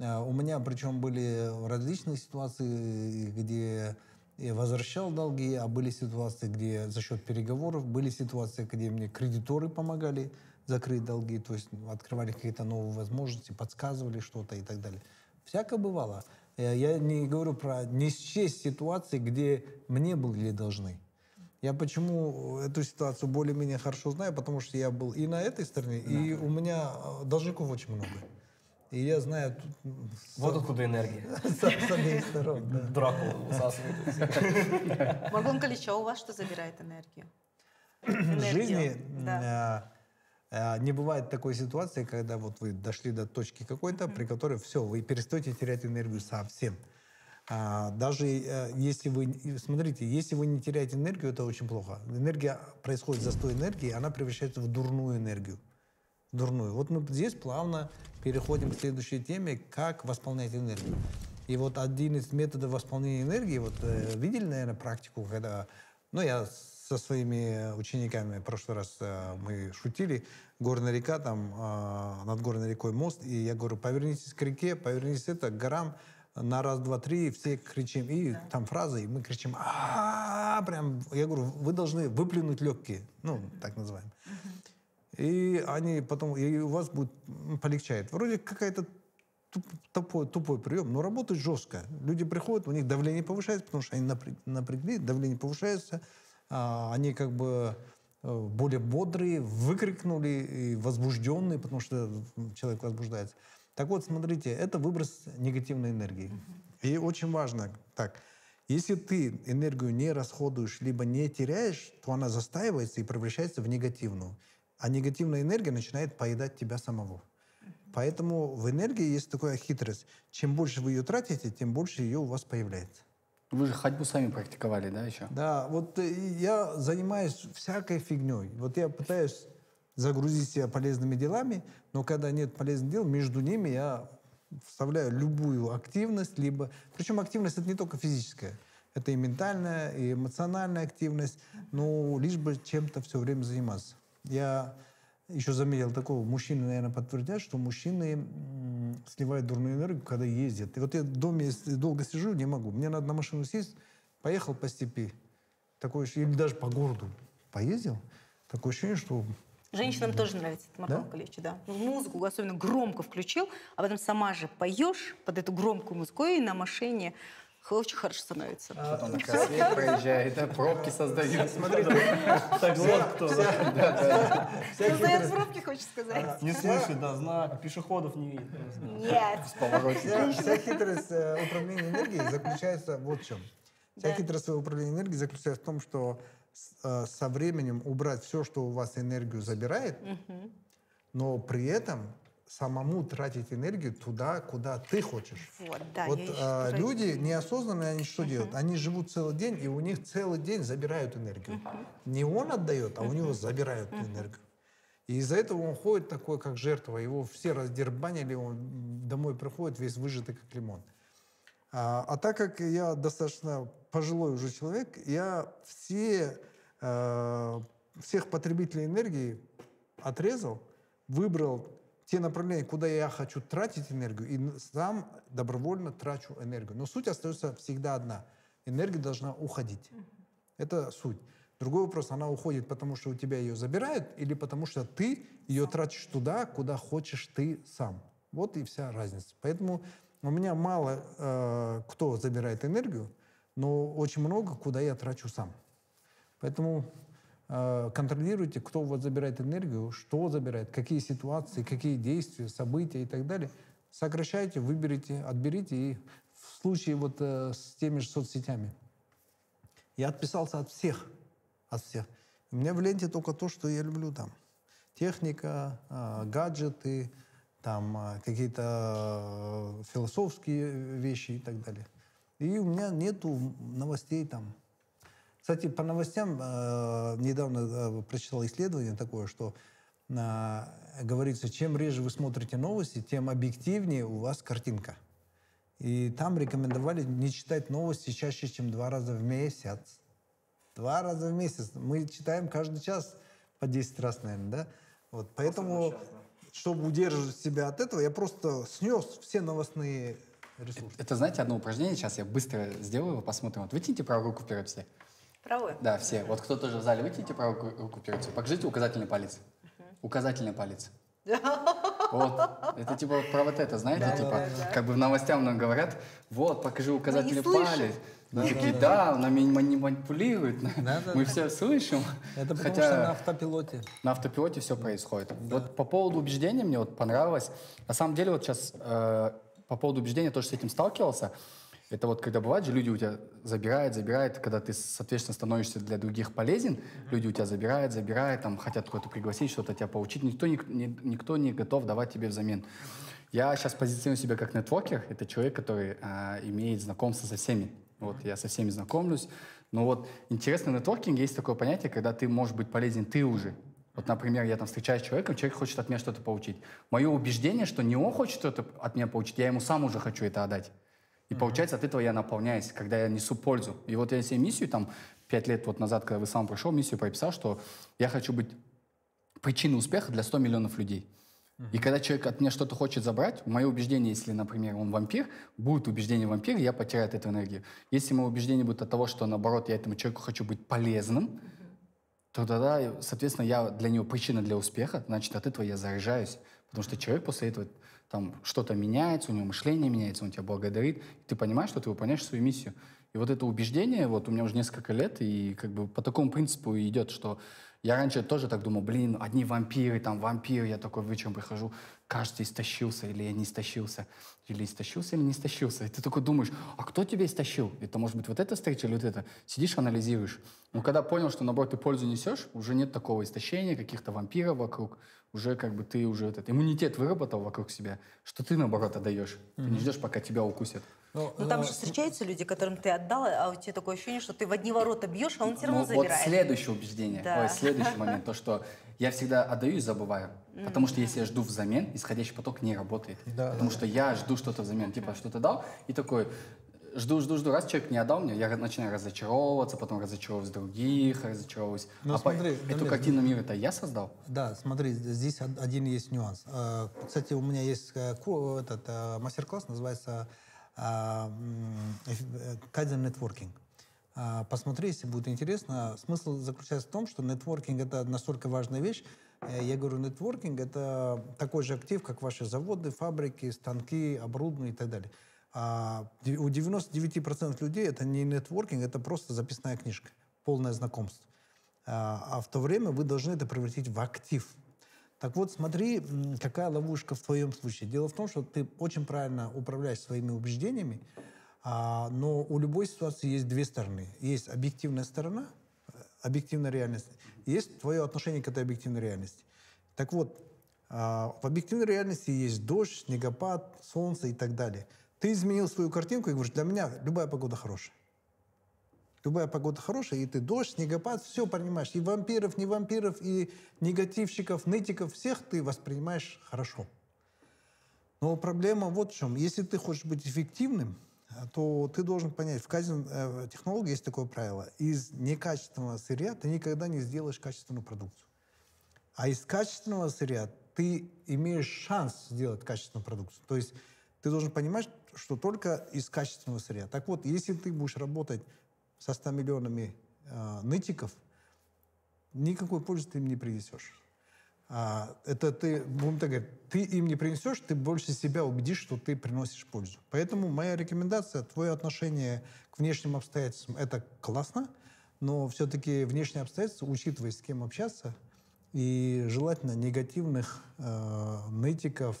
А, У меня причем были различные ситуации, где я возвращал долги, а были ситуации, где за счет переговоров, были ситуации, где мне кредиторы помогали закрыть долги, то есть открывали какие-то новые возможности, подсказывали что-то и так далее. Всякое бывало. Э, Я не говорю про не счесть ситуации, где мне были должны. Я почему эту ситуацию более-менее хорошо знаю, потому что я был и на этой стороне, и у меня э, должников очень много. И я знаю тут, Вот откуда энергия. с, с обеих сторон. да. Дракула высасывает. Маргон Калич, а у вас что забирает энергию? В жизни Да. э, э, не бывает такой ситуации, когда вот вы дошли до точки какой-то, при которой все, вы перестаете терять энергию совсем. А, даже э, если вы, смотрите, если вы не теряете энергию, это очень плохо. Энергия происходит застой энергии, она превращается в дурную энергию. Дурную. Вот мы здесь плавно переходим к следующей теме, как восполнять энергию. И вот один из методов восполнения энергии, вот э, видели, наверное, практику, когда, ну, я со своими учениками в прошлый раз э, мы шутили, горная река, там э, над горной рекой мост, и я говорю, повернитесь к реке, повернитесь это, к горам, на раз, два, три, все кричим, и там фразы, и мы кричим, а прям, я говорю, вы должны выплюнуть легкие, ну, так называемые. И они потом, и у вас будет полегчает. Вроде какая-то туп- тупой, тупой прием, но работает жестко. Люди приходят, у них давление повышается, потому что они напря- напрягли, давление повышается, а, они как бы э, более бодрые, выкрикнули и возбужденные, потому что человек возбуждается. Так вот, смотрите, это выброс негативной энергии. И очень важно, так, если ты энергию не расходуешь, либо не теряешь, то она застаивается и превращается в негативную. А негативная энергия начинает поедать тебя самого. Поэтому в энергии есть такая хитрость. Чем больше вы ее тратите, тем больше ее у вас появляется. Вы же ходьбу сами практиковали, да, еще? Да, вот э, я занимаюсь всякой фигней. Вот я пытаюсь загрузить себя полезными делами, но когда нет полезных дел, между ними я вставляю любую активность, либо... Причем активность это не только физическая. Это и ментальная, и эмоциональная активность, но лишь бы чем-то все время заниматься. Я еще заметил такого, мужчины, наверное, подтвердят, что мужчины сливают дурную энергию, когда ездят. И вот я в доме, долго сижу, не могу. Мне надо на машину сесть, поехал по степи, такое или даже по городу поездил, такое ощущение, что Женщинам тоже нравится это Марко Да? Николаевич, да. Ну, Музыку особенно громко включил, а потом сама же поешь под эту громкую музыку и на машине очень хорошо становится. Он на косвет проезжает, да, пробки создает. Так вот кто. Создает пробки, хочешь сказать? Не слышит, да, знак, пешеходов не видит. Нет. вся- вся хитрость э, управления энергией заключается вот в чем. Вся хитрость управления энергией заключается в том, что э, со временем убрать все, что у вас энергию забирает, но при этом самому тратить энергию туда, куда ты хочешь. Вот, да, вот я тоже- люди неосознанно они что делают? Они живут целый день, и у них целый день забирают энергию. Не он отдает, а у него забирают энергию. И из-за этого он ходит такой, как жертва. Его все раздербанили, он домой приходит весь выжатый, как лимон. А, а так как я достаточно пожилой уже человек, я все, э, всех потребителей энергии отрезал, выбрал те направления, куда я хочу тратить энергию, и сам добровольно трачу энергию. Но суть остается всегда одна. Энергия должна уходить. Это суть. Другой вопрос, она уходит, потому что у тебя ее забирают, или потому что ты ее тратишь туда, куда хочешь ты сам. Вот и вся разница. Поэтому у меня мало э, кто забирает энергию, но очень много, куда я трачу сам. Поэтому э, контролируйте, кто вас забирает энергию, что забирает, какие ситуации, какие действия, события и так далее. Сокращайте, выберите, отберите. И в случае вот э, с теми же соцсетями. Я отписался от всех. От всех. У меня в ленте только то, что я люблю там. Техника, э, гаджеты, там э, какие-то э, философские вещи и так далее. И у меня нету новостей там. Кстати, по новостям э, недавно э, прочитал исследование такое, что э, говорится, чем реже вы смотрите новости, тем объективнее у вас картинка. И там рекомендовали не читать новости чаще, чем два раза в месяц. Два раза в месяц. Мы читаем каждый час по 10 раз, наверное, да? Вот, поэтому, чтобы удерживать себя от этого, я просто снес все новостные ресурсы. Это, знаете, одно упражнение, сейчас я быстро сделаю, его посмотрим. Вот вытяните правую руку вперед все. Правую? Да, все. Вот кто тоже в зале, вытяните правую руку- вперед. Покажите указательный палец. Указательный палец. Вот. Это типа про вот это, знаете, типа, как бы в новостях нам говорят, вот, покажи указательный палец. Мы такие, да, нами не манипулируют, Да-да-да. мы все слышим. Это потому Хотя- что на автопилоте. на автопилоте все происходит. Вот по поводу убеждения мне вот понравилось. На самом деле вот сейчас э, по поводу убеждения тоже с этим сталкивался. Это вот когда бывает же, люди у тебя забирают, забирают, когда ты, соответственно, становишься для других полезен, люди у тебя забирают, забирают, там, хотят куда-то пригласить, что-то тебя поучить. Никто, не- не- никто не готов давать тебе взамен. Я сейчас позиционирую себя как нетворкер. Это человек, который а, имеет знакомство со всеми. Вот, я со всеми знакомлюсь. Но вот интересно, в нетворкинге есть такое понятие, когда ты можешь быть полезен ты уже. Вот, например, я там встречаюсь с человеком, человек хочет от меня что-то получить. Мое убеждение, что не он хочет что-то от меня получить, я ему сам уже хочу это отдать. И получается, от этого я наполняюсь, когда я несу пользу. И вот я себе миссию там пять лет вот назад, когда вы сам пришел, миссию прописал, что я хочу быть причиной успеха для 100 миллионов людей. И когда человек от меня что-то хочет забрать, мое убеждение, если, например, он вампир, будет убеждение вампира, я потеряю от этого энергию. Если мое убеждение будет от того, что, наоборот, я этому человеку хочу быть полезным, то тогда, соответственно, я для него причина для успеха, значит, от этого я заряжаюсь. Потому что человек после этого там что-то меняется, у него мышление меняется, он тебя благодарит, ты понимаешь, что ты выполняешь свою миссию. И вот это убеждение, вот у меня уже несколько лет, и как бы по такому принципу идет, что я раньше тоже так думал, блин, одни вампиры, там вампир, я такой вечером прихожу, кажется, истощился, или я не истощился, или истощился, или не истощился. И ты такой думаешь, а кто тебя истощил? Это может быть вот эта встреча или вот это? Сидишь, анализируешь. Но когда понял, что, наоборот, ты пользу несешь, уже нет такого истощения, каких-то вампиров вокруг, уже как бы ты уже этот иммунитет выработал вокруг себя, что ты, наоборот, отдаешь. Ты не ждешь, пока тебя укусят. Ну, Ну там э, же встречаются люди, которым ты отдала, а у тебя такое ощущение, что ты в одни ворота бьешь, а он все равно Ну, вот забирает. следующее убеждение, Да. ой, следующий момент, то, что я всегда отдаю и забываю. Потому что если я жду взамен, исходящий поток не работает. Да, потому что я жду что-то взамен. Типа, что-то дал, и такой, жду, жду, жду. Раз человек не отдал мне, я начинаю разочаровываться, потом разочаровываюсь других, разочаровываюсь. Ну, а по- смотри, эту Дамир, картину мира это я создал? Да, смотри, здесь од- один есть нюанс. Э, Кстати, у меня есть э, этот э, мастер-класс, называется Networking. А, Посмотри, если будет интересно. Смысл заключается в том, что нетворкинг — это настолько важная вещь. Я говорю, нетворкинг — это такой же актив, как ваши заводы, фабрики, станки, оборудование и так далее. А у 99% людей это не нетворкинг, это просто записная книжка, полное знакомство. А а в то время вы должны это превратить в актив. Так вот, смотри, какая ловушка в твоем случае. Дело в том, что ты очень правильно управляешь своими убеждениями, а, но у любой ситуации есть две стороны. Есть объективная сторона, э, объективная реальность, есть твое отношение к этой объективной реальности. Так вот, а, в объективной реальности есть дождь, снегопад, солнце и так далее. Ты изменил свою картинку и говоришь, для меня любая погода хорошая. Любая погода хорошая, и ты дождь, снегопад, все понимаешь. И вампиров, не вампиров, и негативщиков, нытиков, всех ты воспринимаешь хорошо. Но проблема вот в чем. Если ты хочешь быть эффективным, а, то ты должен понять, в кайзен э, технологии есть такое правило. Из некачественного сырья ты никогда не сделаешь качественную продукцию. А из качественного сырья ты имеешь шанс сделать качественную продукцию. То есть ты должен понимать, что только из качественного сырья. Так вот, если ты будешь работать со 100 миллионами э, нытиков, никакой пользы ты им не принесешь. А, это ты, будем так говорить, ты им не принесешь, ты больше себя убедишь, что ты приносишь пользу. Поэтому моя рекомендация, твое отношение к внешним обстоятельствам, это классно, но все-таки внешние обстоятельства, учитывая, с кем общаться, и желательно негативных э, нытиков,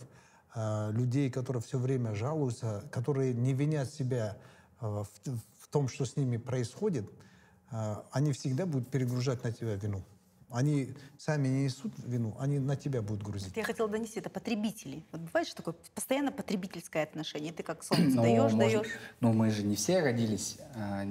э, людей, которые все время жалуются, которые не винят себя э, в, в том, что с ними происходит, э, они всегда будут перегружать на тебя вину. Они сами не несут вину, они на тебя будут грузить. Я хотела донести, это потребители. Вот бывает же такое постоянно потребительское отношение. Ты как солнце Но, даешь, даешь. Но мы же не все родились а,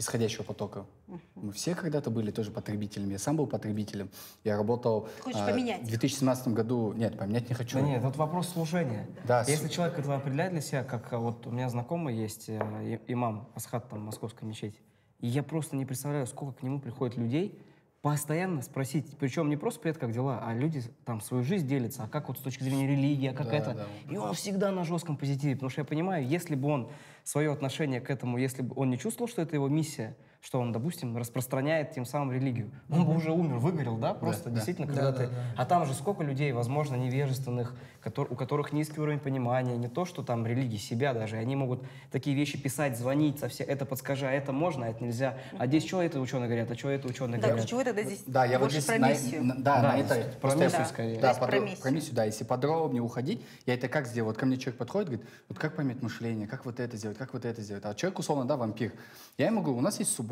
исходящего потока. Мы все когда-то были тоже потребителями. Я сам был потребителем. Я работал... Ты хочешь а, поменять? В 2017 году... Нет, поменять не хочу. Да нет, тут вопрос служения. Да, Если с- человек это определяет для себя, как а, вот у меня знакомый есть э, имам Асхат там московской мечети, и я просто не представляю, сколько к нему приходит людей, постоянно спросить, причем не просто привет, как дела, а люди там свою жизнь делятся, а как вот с точки зрения религии, а как Да, это. да. И он всегда на жестком позитиве, потому что я понимаю, если бы он свое отношение к этому, если бы он не чувствовал, что это его миссия, что он, допустим, распространяет тем самым религию, он бы уже умер, выгорел, да, просто да. действительно, Да, когда да, ты... да. А там же сколько людей, возможно, невежественных, у которых низкий уровень понимания, не то, что там религии, себя даже, они могут такие вещи писать, звонить, со все, это подскажи, а это можно, а это нельзя. А здесь что это ученые говорят, а что это ученые Да, говорят? ключевой тогда здесь Да, я вот здесь про на- миссию. на- да, Да, на это про миссию я- скорее. Да, про миссию. про миссию, да. Если подробнее уходить, я это как сделал? Вот ко мне человек подходит, говорит, вот как поменять мышление, как вот это сделать, как вот это сделать. А человек, условно, да, вампир. Я ему говорю, у нас есть суббота.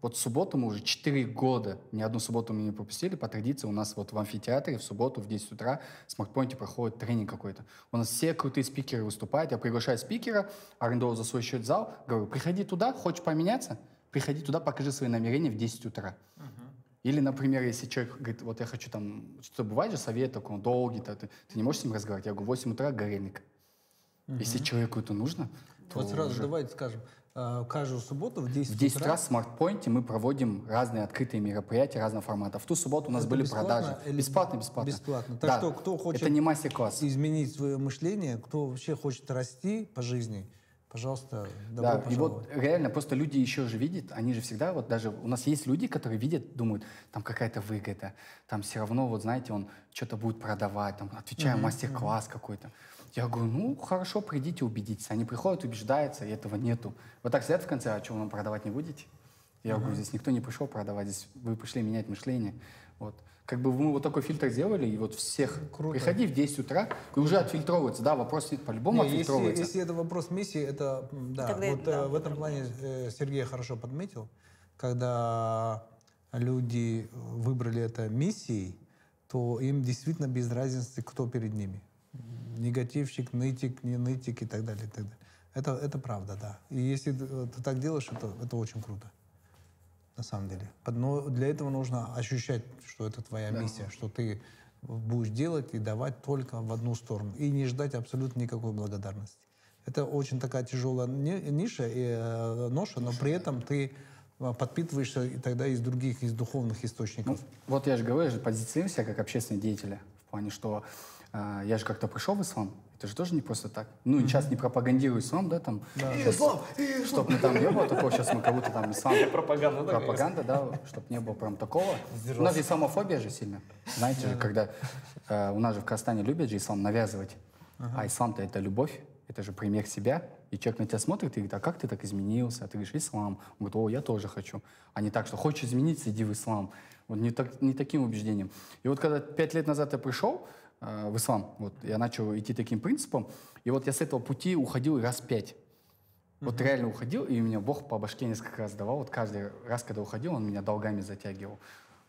Вот в субботу мы уже 4 года, ни одну субботу мы не пропустили. По традиции у нас вот в амфитеатре в субботу в 10 утра в смартпоинте проходит тренинг какой-то. У нас все крутые спикеры выступают. Я приглашаю спикера, арендовал за свой счет зал. Говорю, приходи туда, хочешь поменяться? Приходи туда, покажи свои намерения в 10 утра. Или, например, если человек говорит, вот я хочу там, что бывает же совет такой, он долгий, ты, ты не можешь с ним разговаривать. Я говорю, в 8 утра горельник. Если человеку это нужно, то Вот сразу уже- давайте скажем, каждую субботу в 10, в 10 утра утра в смартпоинте мы проводим разные открытые мероприятия разного формата. В ту субботу у нас Это были продажи. Бесплатно, бесплатно. Бесплатно. Так Да. что, кто хочет Это не мастер-класс. изменить свое мышление, кто вообще хочет расти по жизни, пожалуйста, добро Да, и пожаловать. вот реально просто люди еще же видят, они же всегда, вот даже у нас есть люди, которые видят, думают, там какая-то выгода, там все равно, вот знаете, он что-то будет продавать, там, отвечая мастер-класс какой-то. Я говорю, ну, хорошо, придите, убедитесь. Они приходят, убеждаются, и этого нету. Вот так сидят в конце, а что, вы нам продавать не будете? Я говорю, здесь никто не пришел продавать, здесь вы пришли менять мышление. Вот. Как бы мы вот такой фильтр сделали, и вот всех, Круто. приходи в 10 утра, и уже отфильтровывается. Да, вопрос по-любому Не, если, отфильтровывается. если это вопрос миссии, это да. Тогда вот это да, э, в этом плане э, Сергей хорошо подметил, когда люди выбрали это миссией, то им действительно без разницы, кто перед ними. Негативщик, нытик, не нытик и так далее. И так далее. Это, это правда, да. И если ты, э, так делаешь, это, это очень круто. На самом деле. Но для этого нужно ощущать, что это твоя миссия, что ты будешь делать и давать только в одну сторону. И не ждать абсолютно никакой благодарности. Это очень такая тяжелая ни- ниша и э, ноша, но при этом ты э, подпитываешься и тогда из других, из духовных источников. Ну, вот я же говорю, позиционирую себя как общественного деятеля. В плане, что э, я же как-то пришел в ислам, это же тоже не просто так. Ну, сейчас не пропагандирую ислам, да, там. Ислам! Чтобы мы там не было такого, сейчас мы будто там ислам. Пропаганда, да, Пропаганда, да, чтобы не было прям такого. У нас исламофобия же сильно. Знаете же, когда э, у нас же в Казахстане любят же ислам навязывать. А ислам-то это любовь, это же пример себя. И человек на тебя смотрит и говорит, а как ты так изменился? А ты говоришь, ислам. Он говорит, о, я тоже хочу. А не так, что хочешь измениться, иди в ислам. Вот не, так, не таким убеждением. И вот когда пять лет назад я пришел в ислам, вот я начал идти таким принципом, и вот я с этого пути уходил раз пять. Вот реально уходил, и меня Бог по башке несколько раз давал. Вот каждый раз, когда уходил, он меня долгами затягивал.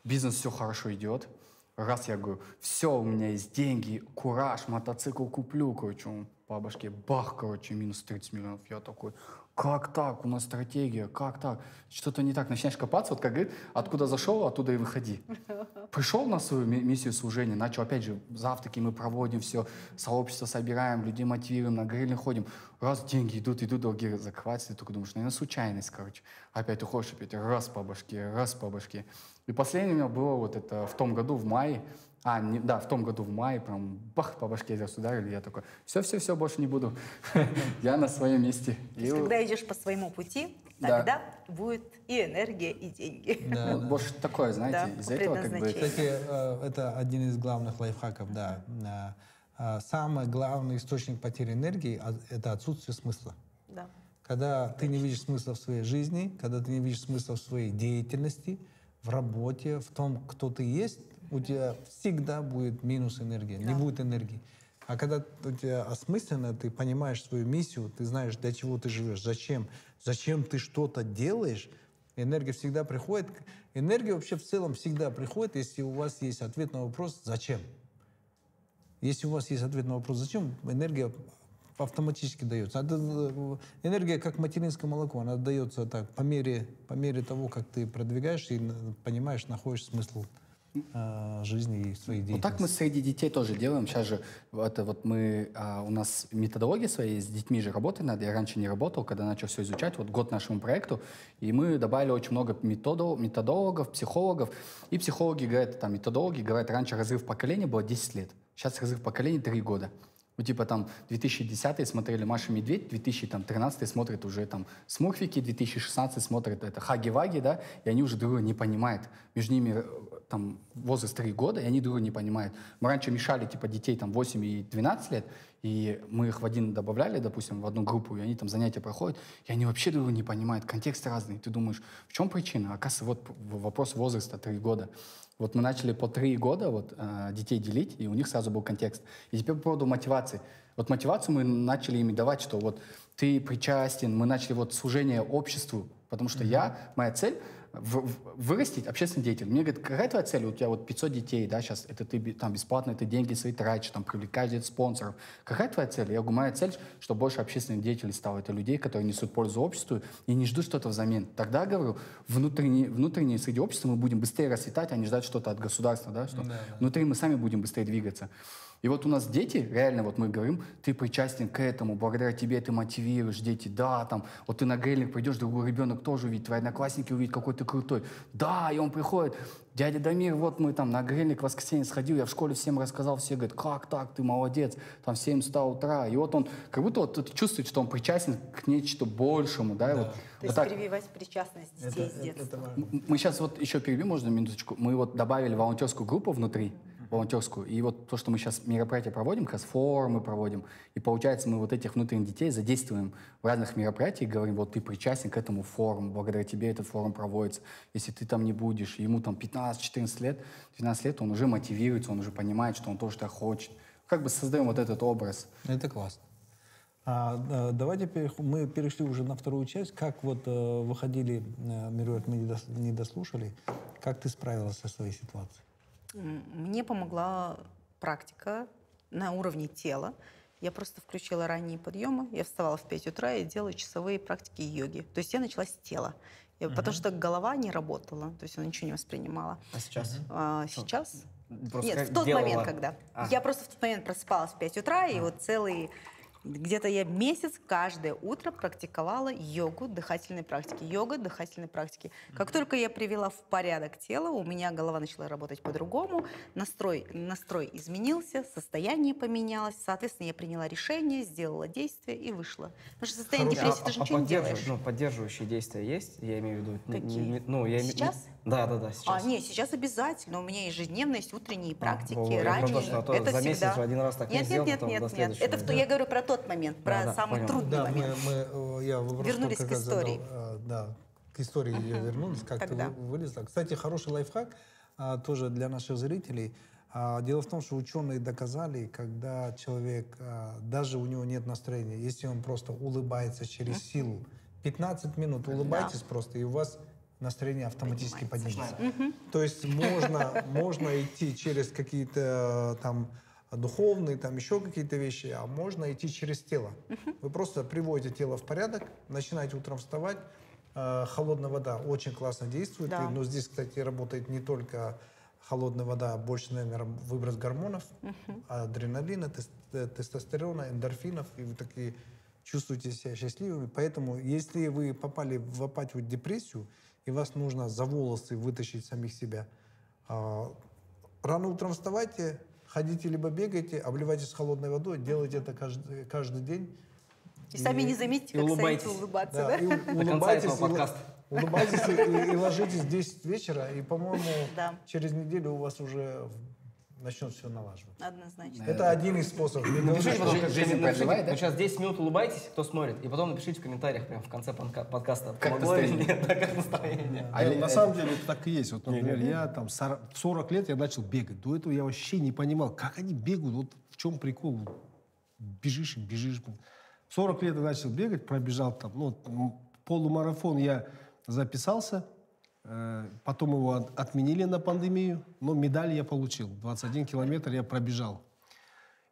Бизнес все хорошо идет. Раз я говорю, все, у меня есть деньги, кураж, мотоцикл куплю, короче, он по башке, бах, короче, минус 30 миллионов. Я такой, как так? У нас стратегия, как так? Что-то не так. Начинаешь копаться, вот как говорит, откуда зашел, оттуда и выходи. Пришел на свою ми- миссию служения, начал, опять же, завтраки мы проводим, все, сообщество собираем, людей мотивируем, на гриль ходим. Раз деньги идут, идут, долги закрываются, ты только думаешь, наверное, случайность, короче. Опять уходишь, опять раз по башке, раз по башке. И последнее у меня было вот это в том году, в мае, а, не- да, в том году в мае, прям бах, по башке раз ударили, я такой, все-все-все, больше не буду. Я на своем месте. То есть, когда идешь по своему пути, Да. тогда будет и энергия, и деньги. Да. больше такое, знаете, из-за этого как бы... Кстати, э, это один из главных лайфхаков, да. Э, э, Самый главный источник потери энергии а- – это отсутствие смысла. Да. Когда ты не видишь смысла в своей жизни, когда ты не видишь смысла в своей деятельности, в работе, в том, кто ты есть, у тебя всегда будет минус энергии, не будет энергии. А когда у тебя осмысленно, ты понимаешь свою миссию, ты знаешь, для чего ты живешь, зачем, зачем ты что-то делаешь, энергия всегда приходит. Энергия вообще в целом всегда приходит, если у вас есть ответ на вопрос «зачем?». Если у вас есть ответ на вопрос «зачем?», энергия автоматически дается. Э, энергия как материнское молоко, она дается так по мере, по мере того, как ты продвигаешься и на- понимаешь, находишь смысл э, жизни и своей Вот деятельности. так мы среди детей тоже делаем. Сейчас же это вот мы, а, у нас методология своей, с детьми же работать надо. Я раньше не работал, когда начал все изучать, вот год нашему проекту, и мы добавили очень много методов, методологов, психологов. И психологи говорят, там, методологи говорят, раньше разрыв поколения было 10 лет, сейчас разрыв поколений 3 года. Ну, типа там 2010 смотрели Маша Медведь, 2013 смотрят уже там Смурфики, 2016 смотрят это Хаги-Ваги, да, и они уже друг друга не понимают. Между ними э, там возраст 3 года, и они друг друга не понимают. Мы раньше мешали типа детей там 8 и 12 лет, и мы их в один добавляли, допустим, в одну группу, и они там занятия проходят, и они вообще друг друга не понимают, контекст разный. Ты думаешь, в чем причина? Оказывается, вот вопрос возраста 3 года. Вот мы начали по три года вот, э, детей делить, и у них сразу был контекст. И теперь по поводу мотивации. Вот мотивацию мы начали ими давать, что вот ты причастен, мы начали вот служение обществу, потому что я, моя цель в- вырастить общественный деятель. Мне говорят, какая твоя цель? У тебя вот 500 детей, да, сейчас это ты там бесплатно, ты деньги свои тратишь, там привлекаешь спонсоров. Какая твоя цель? Я говорю, моя цель, чтобы больше общественных деятелей стало. Это людей, которые несут пользу обществу и не ждут что-то взамен. Тогда, говорю, внутренне, внутренне среди общества мы будем быстрее расцветать, а не ждать что-то от государства, да, что внутри мы сами будем быстрее двигаться. И вот у нас дети, реально, вот мы говорим, ты причастен к этому, благодаря тебе ты мотивируешь дети, да, там, вот ты на грильник придешь, другой ребенок тоже увидит, твои одноклассники увидят, какой ты крутой. Да, и он приходит, дядя Дамир, вот мы там на грильник в воскресенье сходил, я в школе всем рассказал, все говорят, как так, ты молодец, там в 7 100 утра. И вот он, как будто вот чувствует, что он причастен к нечто большему, да, и вот, То вот есть так. прививать причастность детей с детства. М- Мы сейчас вот еще перебью, можно минуточку. Мы вот добавили волонтерскую группу внутри, волонтерскую. И вот то, что мы сейчас мероприятия проводим, как раз форумы проводим. И получается, мы вот этих внутренних детей задействуем в разных мероприятиях, говорим, вот ты причастен к этому форуму, благодаря тебе этот форум проводится. Если ты там не будешь, ему там 15-14 лет, 12 лет, он уже мотивируется, он уже понимает, что он тоже так хочет. Как бы создаем вот этот образ. Это классно. А, давайте перех- мы перешли уже на вторую часть. Как вот э, выходили, э, Мируэт, мы не дослушали, как ты справилась со своей ситуацией? Мне помогла практика на уровне тела. Я просто включила ранние подъемы, я вставала в 5 утра и делала часовые практики йоги. То есть я начала с тела. Я- Потому что голова не работала, то есть она ничего не воспринимала. А сейчас? А сейчас? Просто Нет, в тот делала? момент, когда. А. Я просто в тот момент просыпалась в 5 утра, и вот целый Где-то я месяц каждое утро практиковала йогу дыхательной практики. Йога дыхательной практики. Как только я привела в порядок тело, у меня голова начала работать по-другому, настрой, настрой изменился, состояние поменялось. Соответственно, я приняла решение, сделала действие и вышла. Потому что состояние Хороший. депрессии ты же а, ничего не делаешь. ну, поддерживающие действия есть? Я имею в виду. не- Какие? не- ну, я Сейчас? Да, да, да, сейчас. А, нет, сейчас обязательно. У меня ежедневно есть утренние практики, во-во, я про ранние. то, что а то это за месяц всегда. же один раз так не нет, сделал, нет, нет, нет, нет. Это в, не я говорю про тот момент, про Да, да, самый понял. трудный Да, мы, момент. мы, э, я вопрос Вернулись только к когда задал, истории. э, да, к истории я вернулась, как ты Тогда. вы- вылезла. Кстати, хороший лайфхак а, тоже для наших зрителей. А, Дело в том, что ученые доказали, когда человек, а, даже у него нет настроения, если он просто улыбается через силу, 15 минут улыбайтесь просто, и у вас настроение автоматически поднимется. То есть можно, можно идти через какие-то э, там духовные, там еще какие-то вещи, а можно идти через тело. Вы просто приводите тело в порядок, начинаете утром вставать, э, холодная вода очень классно действует, Да. и- но здесь, кстати, работает не только холодная вода, больше, наверное, выброс гормонов, адреналина, э, тестостерона, эндорфинов, и вы такие чувствуете себя счастливыми. Поэтому, если вы попали в апатию, депрессию, и вас нужно за волосы вытащить самих себя, а, рано утром вставайте, ходите либо бегайте, обливайтесь холодной водой, делайте это каждый, каждый день. И сами не заметите, и как улыбайтесь. станете улыбаться, Да, да? и улыбайтесь, и подкаста. улыбайтесь и, и ложитесь в 10 вечера, и, по-моему, Да. через неделю у вас уже начнет все налаживаться. Однозначно. Это один из способов. Напишите, потом, Жизнь напишите, продлевает, да? сейчас 10 минут улыбайтесь, кто смотрит, и потом напишите в комментариях прямо в конце подка- подкаста, Как настроение? да, как настроение. А на самом деле это так и есть. Вот, например, я там в 40 лет я начал бегать. До этого я вообще не понимал, как они бегают, вот в чем прикол. Бежишь и бежишь. В 40 лет я начал бегать, пробежал там, ну, полумарафон я записался, потом его от- отменили на пандемию, но медаль я получил. 21 километр я пробежал.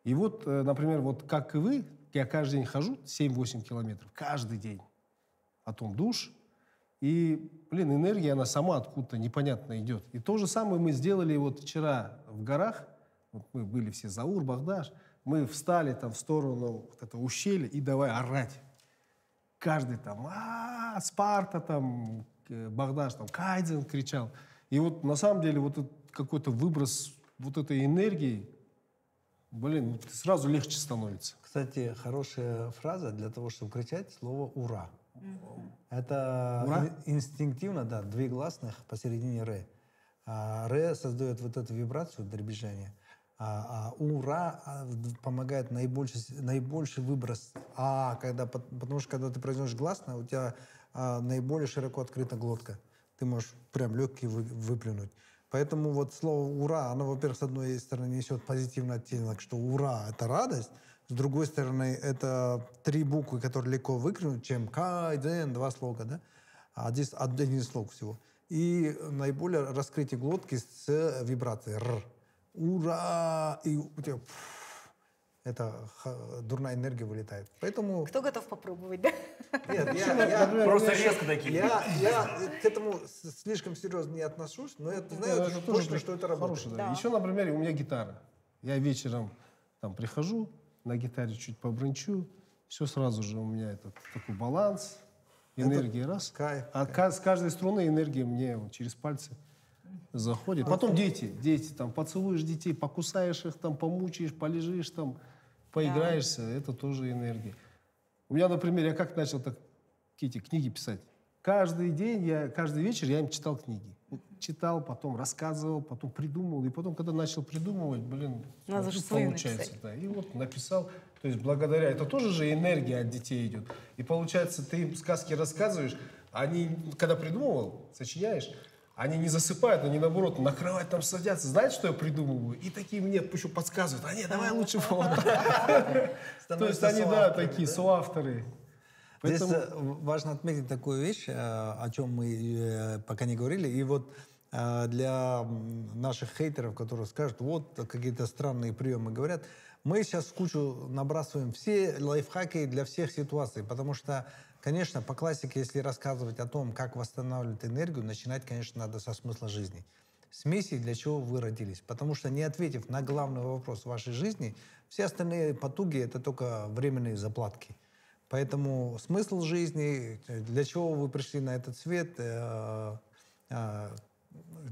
И вот, э, например, вот как и вы, я каждый день хожу 7-8 километров, каждый день. Потом душ, и, блин, энергия, она сама откуда-то непонятно идет. И то же самое мы сделали вот вчера в горах. Вот мы были все Заур, Багдаш. Мы встали там в сторону вот этого ущелья и давай орать. Каждый там, а Спарта там, э, Багдаш там, Кайдзен кричал. И вот на самом деле вот этот какой-то выброс вот этой энергии, блин, вот сразу легче становится. Кстати, хорошая фраза для того, чтобы кричать слово «ура». Это Ура? ин- инстинктивно, да, две гласных посередине «ре». А, «Ре» создает вот эту вибрацию дребезжания, а, а «ура» а, помогает наибольший, наибольший выброс «а», когда, пот- потому что когда ты произносишь гласное, у тебя а, наиболее широко открыта глотка. Ты можешь прям легкие вы- выплюнуть. Поэтому вот слово «ура», оно, во-первых, с одной стороны несет позитивный оттенок, что «ура» — это радость, с другой стороны, это три буквы, которые легко выкрикнуть, чем «кайден», два слога, да? А здесь один слог всего. И наиболее раскрытие глотки с вибрацией «р». «Ура!» И у тебя это дурная энергия вылетает. Поэтому... Кто готов попробовать, да? Нет, я, я- Просто меня резко такие. Я, я к этому слишком серьезно не отношусь, но я знаю это точно, тоже что это работает. хорошее, да. Да. Еще, например, у меня гитара. Я вечером там прихожу, на гитаре чуть побрынчу, все сразу же у меня этот такой баланс, энергия раз. кайф, А ка- с каждой струны энергия мне вот через пальцы заходит. Потом дети, дети, там поцелуешь детей, покусаешь их, там помучаешь, полежишь, там поиграешься, это тоже энергия. У меня, например, я как начал так эти книги писать. Каждый день, я, каждый вечер я им читал книги. Читал, потом рассказывал, потом придумывал. И потом, когда начал придумывать, блин, Надо же получается. Да. И вот написал. То есть благодаря, это тоже же энергия от детей идет. И получается, ты им сказки рассказываешь, они, когда придумывал, сочиняешь, они не засыпают, они наоборот на кровать там садятся. Знаете, что я придумываю? И такие мне еще подсказывают. А нет, давай лучше вот так». То есть они, да, такие соавторы. Здесь Поэтому- э, важно отметить такую вещь, э, о чем мы э, пока не говорили. И вот для наших хейтеров, которые скажут, вот какие-то странные приемы говорят, мы сейчас кучу набрасываем все лайфхаки для всех ситуаций, потому что, конечно, по классике, если рассказывать о том, как восстанавливать энергию, начинать, конечно, надо со смысла жизни. смеси, для чего вы родились. Потому что не ответив на главный вопрос вашей жизни, все остальные потуги — это только временные заплатки. Поэтому смысл жизни, для чего вы пришли на этот свет, э, э,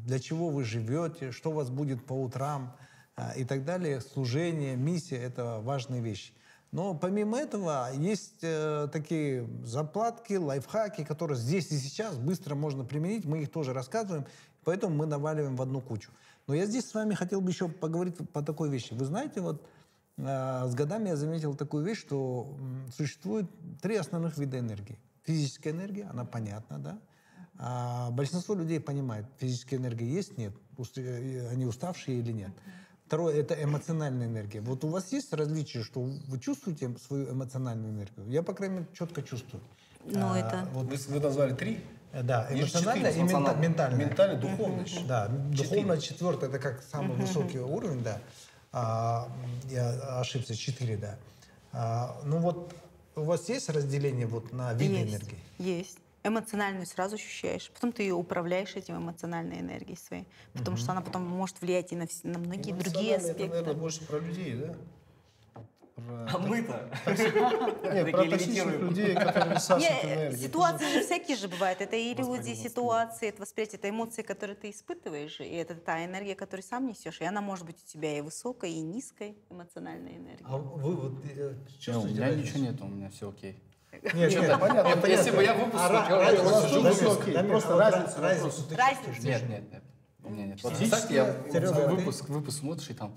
для чего вы живете, что у вас будет по утрам э, и так далее, служение, миссия — это важные вещи. Но помимо этого есть э, такие заплатки, лайфхаки, которые здесь и сейчас быстро можно применить. Мы их тоже рассказываем, поэтому мы наваливаем в одну кучу. Но я здесь с вами хотел бы еще поговорить по такой вещи. Вы знаете, вот э, с годами я заметил такую вещь, что м, существует три основных вида энергии. Физическая энергия, она понятна, да? А большинство людей понимает, физическая энергия есть, нет, э, они уставшие или нет. Второе – это эмоциональная энергия. Вот у вас есть различие, что вы чувствуете свою эмоциональную энергию? Я, по крайней мере, четко чувствую. Ну, А, это- вот, Вы, вы назвали три? э, да, эмоциональная и мента- ментальная. Ментальный, духовный. еще. Да, духовно четвертое, это как самый высокий уровень, да. А, я ошибся, четыре, да. А, ну вот у вас есть разделение вот на виды есть, энергии? Есть. Эмоциональную сразу ощущаешь. Потом ты ее управляешь этим эмоциональной энергией своей. Потому что она потом может влиять и на, на многие другие аспекты. Это, наверное, больше про людей, да? А мы-то? Нет, про токсичных людей, которые э, энергию. ситуации же всякие же бывают. Это и люди, ситуации, это восприятие, это эмоции, которые ты испытываешь, и это та энергия, которую сам несешь. И она может быть у тебя и высокой, и низкой эмоциональной энергии. А вы вот э, у чувствуете меня разницу? ничего нет, у меня все окей. Нет, нет, понятно. Если бы я выпуск А разница Дамир, просто разница разницу ты Разницу. чувствуешь? Нет, нет, нет. У меня нет. Представьте, я выпуск, выпуск смотришь, и там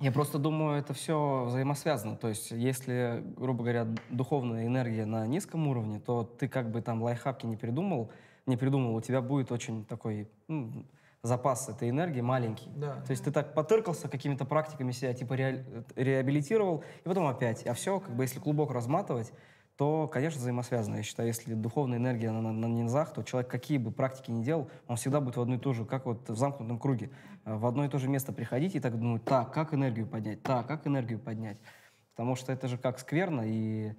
Я просто думаю, это все взаимосвязано. То есть, если, грубо говоря, духовная энергия на низком уровне, то ты как бы там лайфхаки не придумал, не придумал, у тебя будет очень такой ну, запас этой энергии маленький. Да. То есть ты так потыркался какими-то практиками себя, типа реаль- реабилитировал, и потом опять. А все, как бы если клубок разматывать, то, конечно, взаимосвязано. Я считаю, если духовная энергия на, на- на низах, то человек какие бы практики ни делал, он всегда будет в одну и ту же, как вот в замкнутом круге, э, в одно и то же место приходить и так думать, так, как энергию поднять, так, как энергию поднять. Потому что это же как скверно, и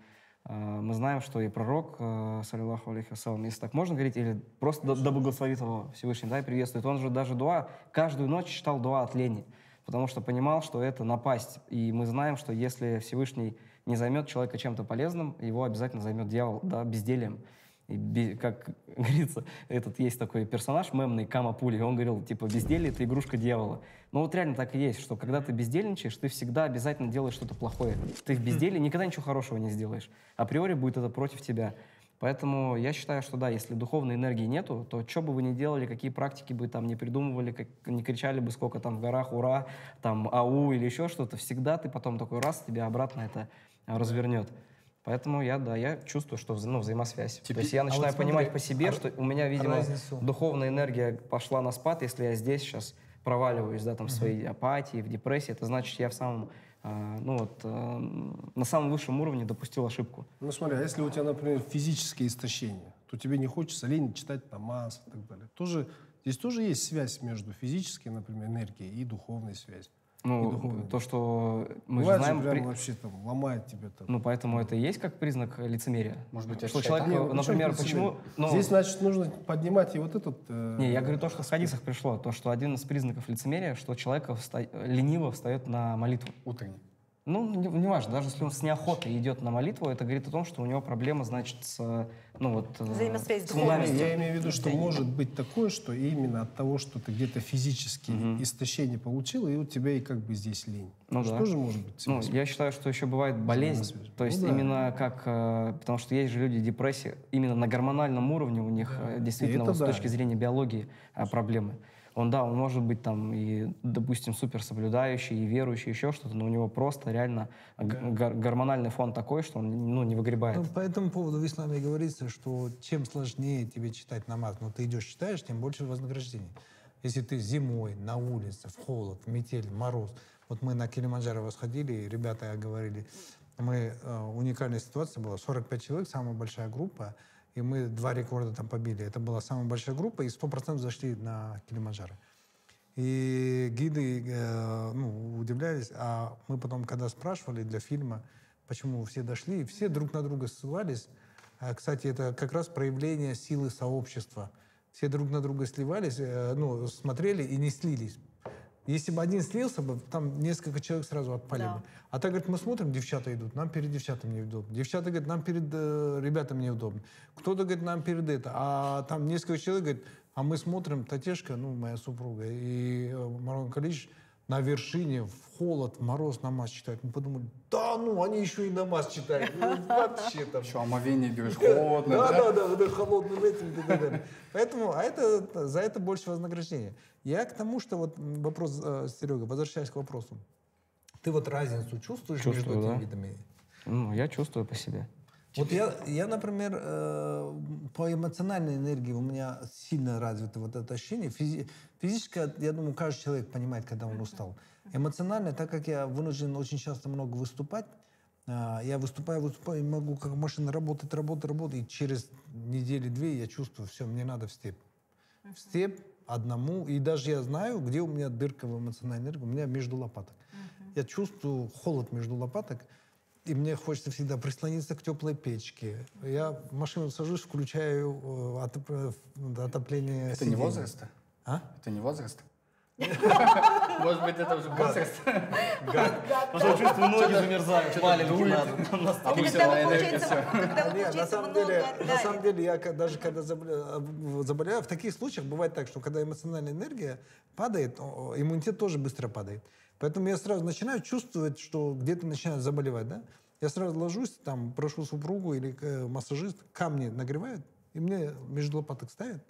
э, мы знаем, что и пророк, э, саллиллаху алейхи вассалам, если так можно говорить, или просто да, да благословит его Всевышний, да, и приветствует, он же даже дуа, каждую ночь читал дуа от лени, потому что понимал, что это напасть. И мы знаем, что если Всевышний не займет человека чем-то полезным, его обязательно займет дьявол, да, бездельем. И как говорится, этот есть такой персонаж мемный Кама Пули, он говорил, типа, безделье — это игрушка дьявола. Ну вот реально так и есть, что когда ты бездельничаешь, ты всегда обязательно делаешь что-то плохое. Ты в безделье никогда ничего хорошего не сделаешь. Априори будет это против тебя. Поэтому я считаю, что да, если духовной энергии нету, то что бы вы ни делали, какие практики бы там не придумывали, как, не кричали бы сколько там в горах «Ура!», там «Ау!» или еще что-то, всегда ты потом такой раз, тебя обратно это развернет. Поэтому я, да, я чувствую, что ну, взаимосвязь. То есть я а вот начинаю смотри, понимать по себе, а что у меня, видимо, разницу? духовная энергия пошла на спад, если я здесь сейчас проваливаюсь, да, там, в своей апатии, в депрессии, это значит, я в самом, а, ну вот, а, на самом высшем уровне допустил ошибку. Ну смотри, а если у тебя, например, физическое истощение, то тебе не хочется лень читать намаз и так далее. Тоже, здесь тоже есть связь между физической, например, энергией и духовной связью. Ну, духовной. то, что мы же Бывает знаем... же прям при- вообще там ломает тебя там. Ну, поэтому это и есть как признак лицемерия. Может быть, что человек, Не, ну, например, почему... лицемерие? ну, Здесь, значит, нужно поднимать и вот этот... э, Не, я говорю то, что в хадисах пришло, то, что один из признаков лицемерия, что человек вста- лениво встает на молитву. утренний. Ну, не, не важно, даже если он с неохотой идет на молитву, это говорит о том, что у него проблема, значит, с, ну вот... э, Взаимосвязь с фундаментом. я имею в виду, что может быть такое, что именно от того, что ты где-то физически истощение получил, и у тебя и как бы здесь лень. Ну Это да. тоже может быть. Ну, я считаю, что еще бывает болезнь. Взаимосвязь. То есть Ну да. именно как... э, потому что есть же люди депрессии, именно на гормональном уровне у них э, действительно вот с да. точки зрения биологии проблемы. Он, да, он может быть там и, допустим, супер соблюдающий и верующий, еще что-то, но у него просто реально гор- гормональный фон такой, что он ну, не выгребает. Ну, по этому поводу в исламе говорится, что чем сложнее тебе читать намаз, но ты идешь читаешь, тем больше вознаграждения. Если ты зимой, на улице, в холод, в метель, мороз. Вот мы на Килиманджаро восходили, и ребята говорили, мы, э, уникальная ситуация была, 45 человек, самая большая группа, и мы два рекорда там побили. Это была самая большая группа, и 100% зашли на Килиманджаро. И гиды э, ну, удивлялись, а мы потом, когда спрашивали для фильма, почему все дошли, все друг на друга ссылались. А, кстати, это как раз проявление силы сообщества. все друг на друга сливались, э, ну, смотрели и не слились. Если бы один слился бы, там несколько человек сразу отпали Да. бы. А так, говорит, мы смотрим, девчата идут, нам перед девчатами неудобно. Девчата, говорят, нам перед э, ребятами неудобно. Кто-то, говорит, нам перед это. А там несколько человек, говорит, а мы смотрим, Татешка, ну, моя супруга, и э, Марон Калич на вершине, в холод, в мороз намаз читают. Мы подумали, да ну, они еще и намаз читают. Ну, Вообще там. Еще омовение, говоришь, холодно, Да, да? да, да, вот это холодным этим и так далее. Поэтому, а это, за это больше вознаграждения. Я к тому, что вот вопрос, э, Серега, возвращаясь к вопросу. Ты вот разницу чувствуешь между Чувствую, этими да. видами? Ну, я чувствую по себе. Вот я, я, например, э, по эмоциональной энергии у меня сильно развито вот это ощущение. Физи- физическое, я думаю, каждый человек понимает, когда он устал. Эмоционально, так как я вынужден очень часто много выступать, э, я выступаю, выступаю, и могу как машина работать, работать, работать, и через недели-две я чувствую, все, мне надо в степ. В степ одному, и даже я знаю, где у меня дырка в эмоциональной энергии, у меня между лопаток. Я чувствую холод между лопаток, и мне хочется всегда прислониться к теплой печке. Я в машину сажусь, включаю э, э, отопление Это не сидений. возраст? А? Это не возраст? Может быть, это уже возраст? Потому что чувствую, ноги замерзают, маленькие надо. А мы все на энергии на самом деле, на самом деле, я даже когда заболя- заболеваю, в таких случаях бывает так, что когда эмоциональная энергия падает, иммунитет тоже быстро падает. Поэтому я сразу начинаю чувствовать, что где-то начинает заболевать, да? Я сразу ложусь, там, прошу супругу или э, массажист, камни нагревают, и мне между лопаток ставят,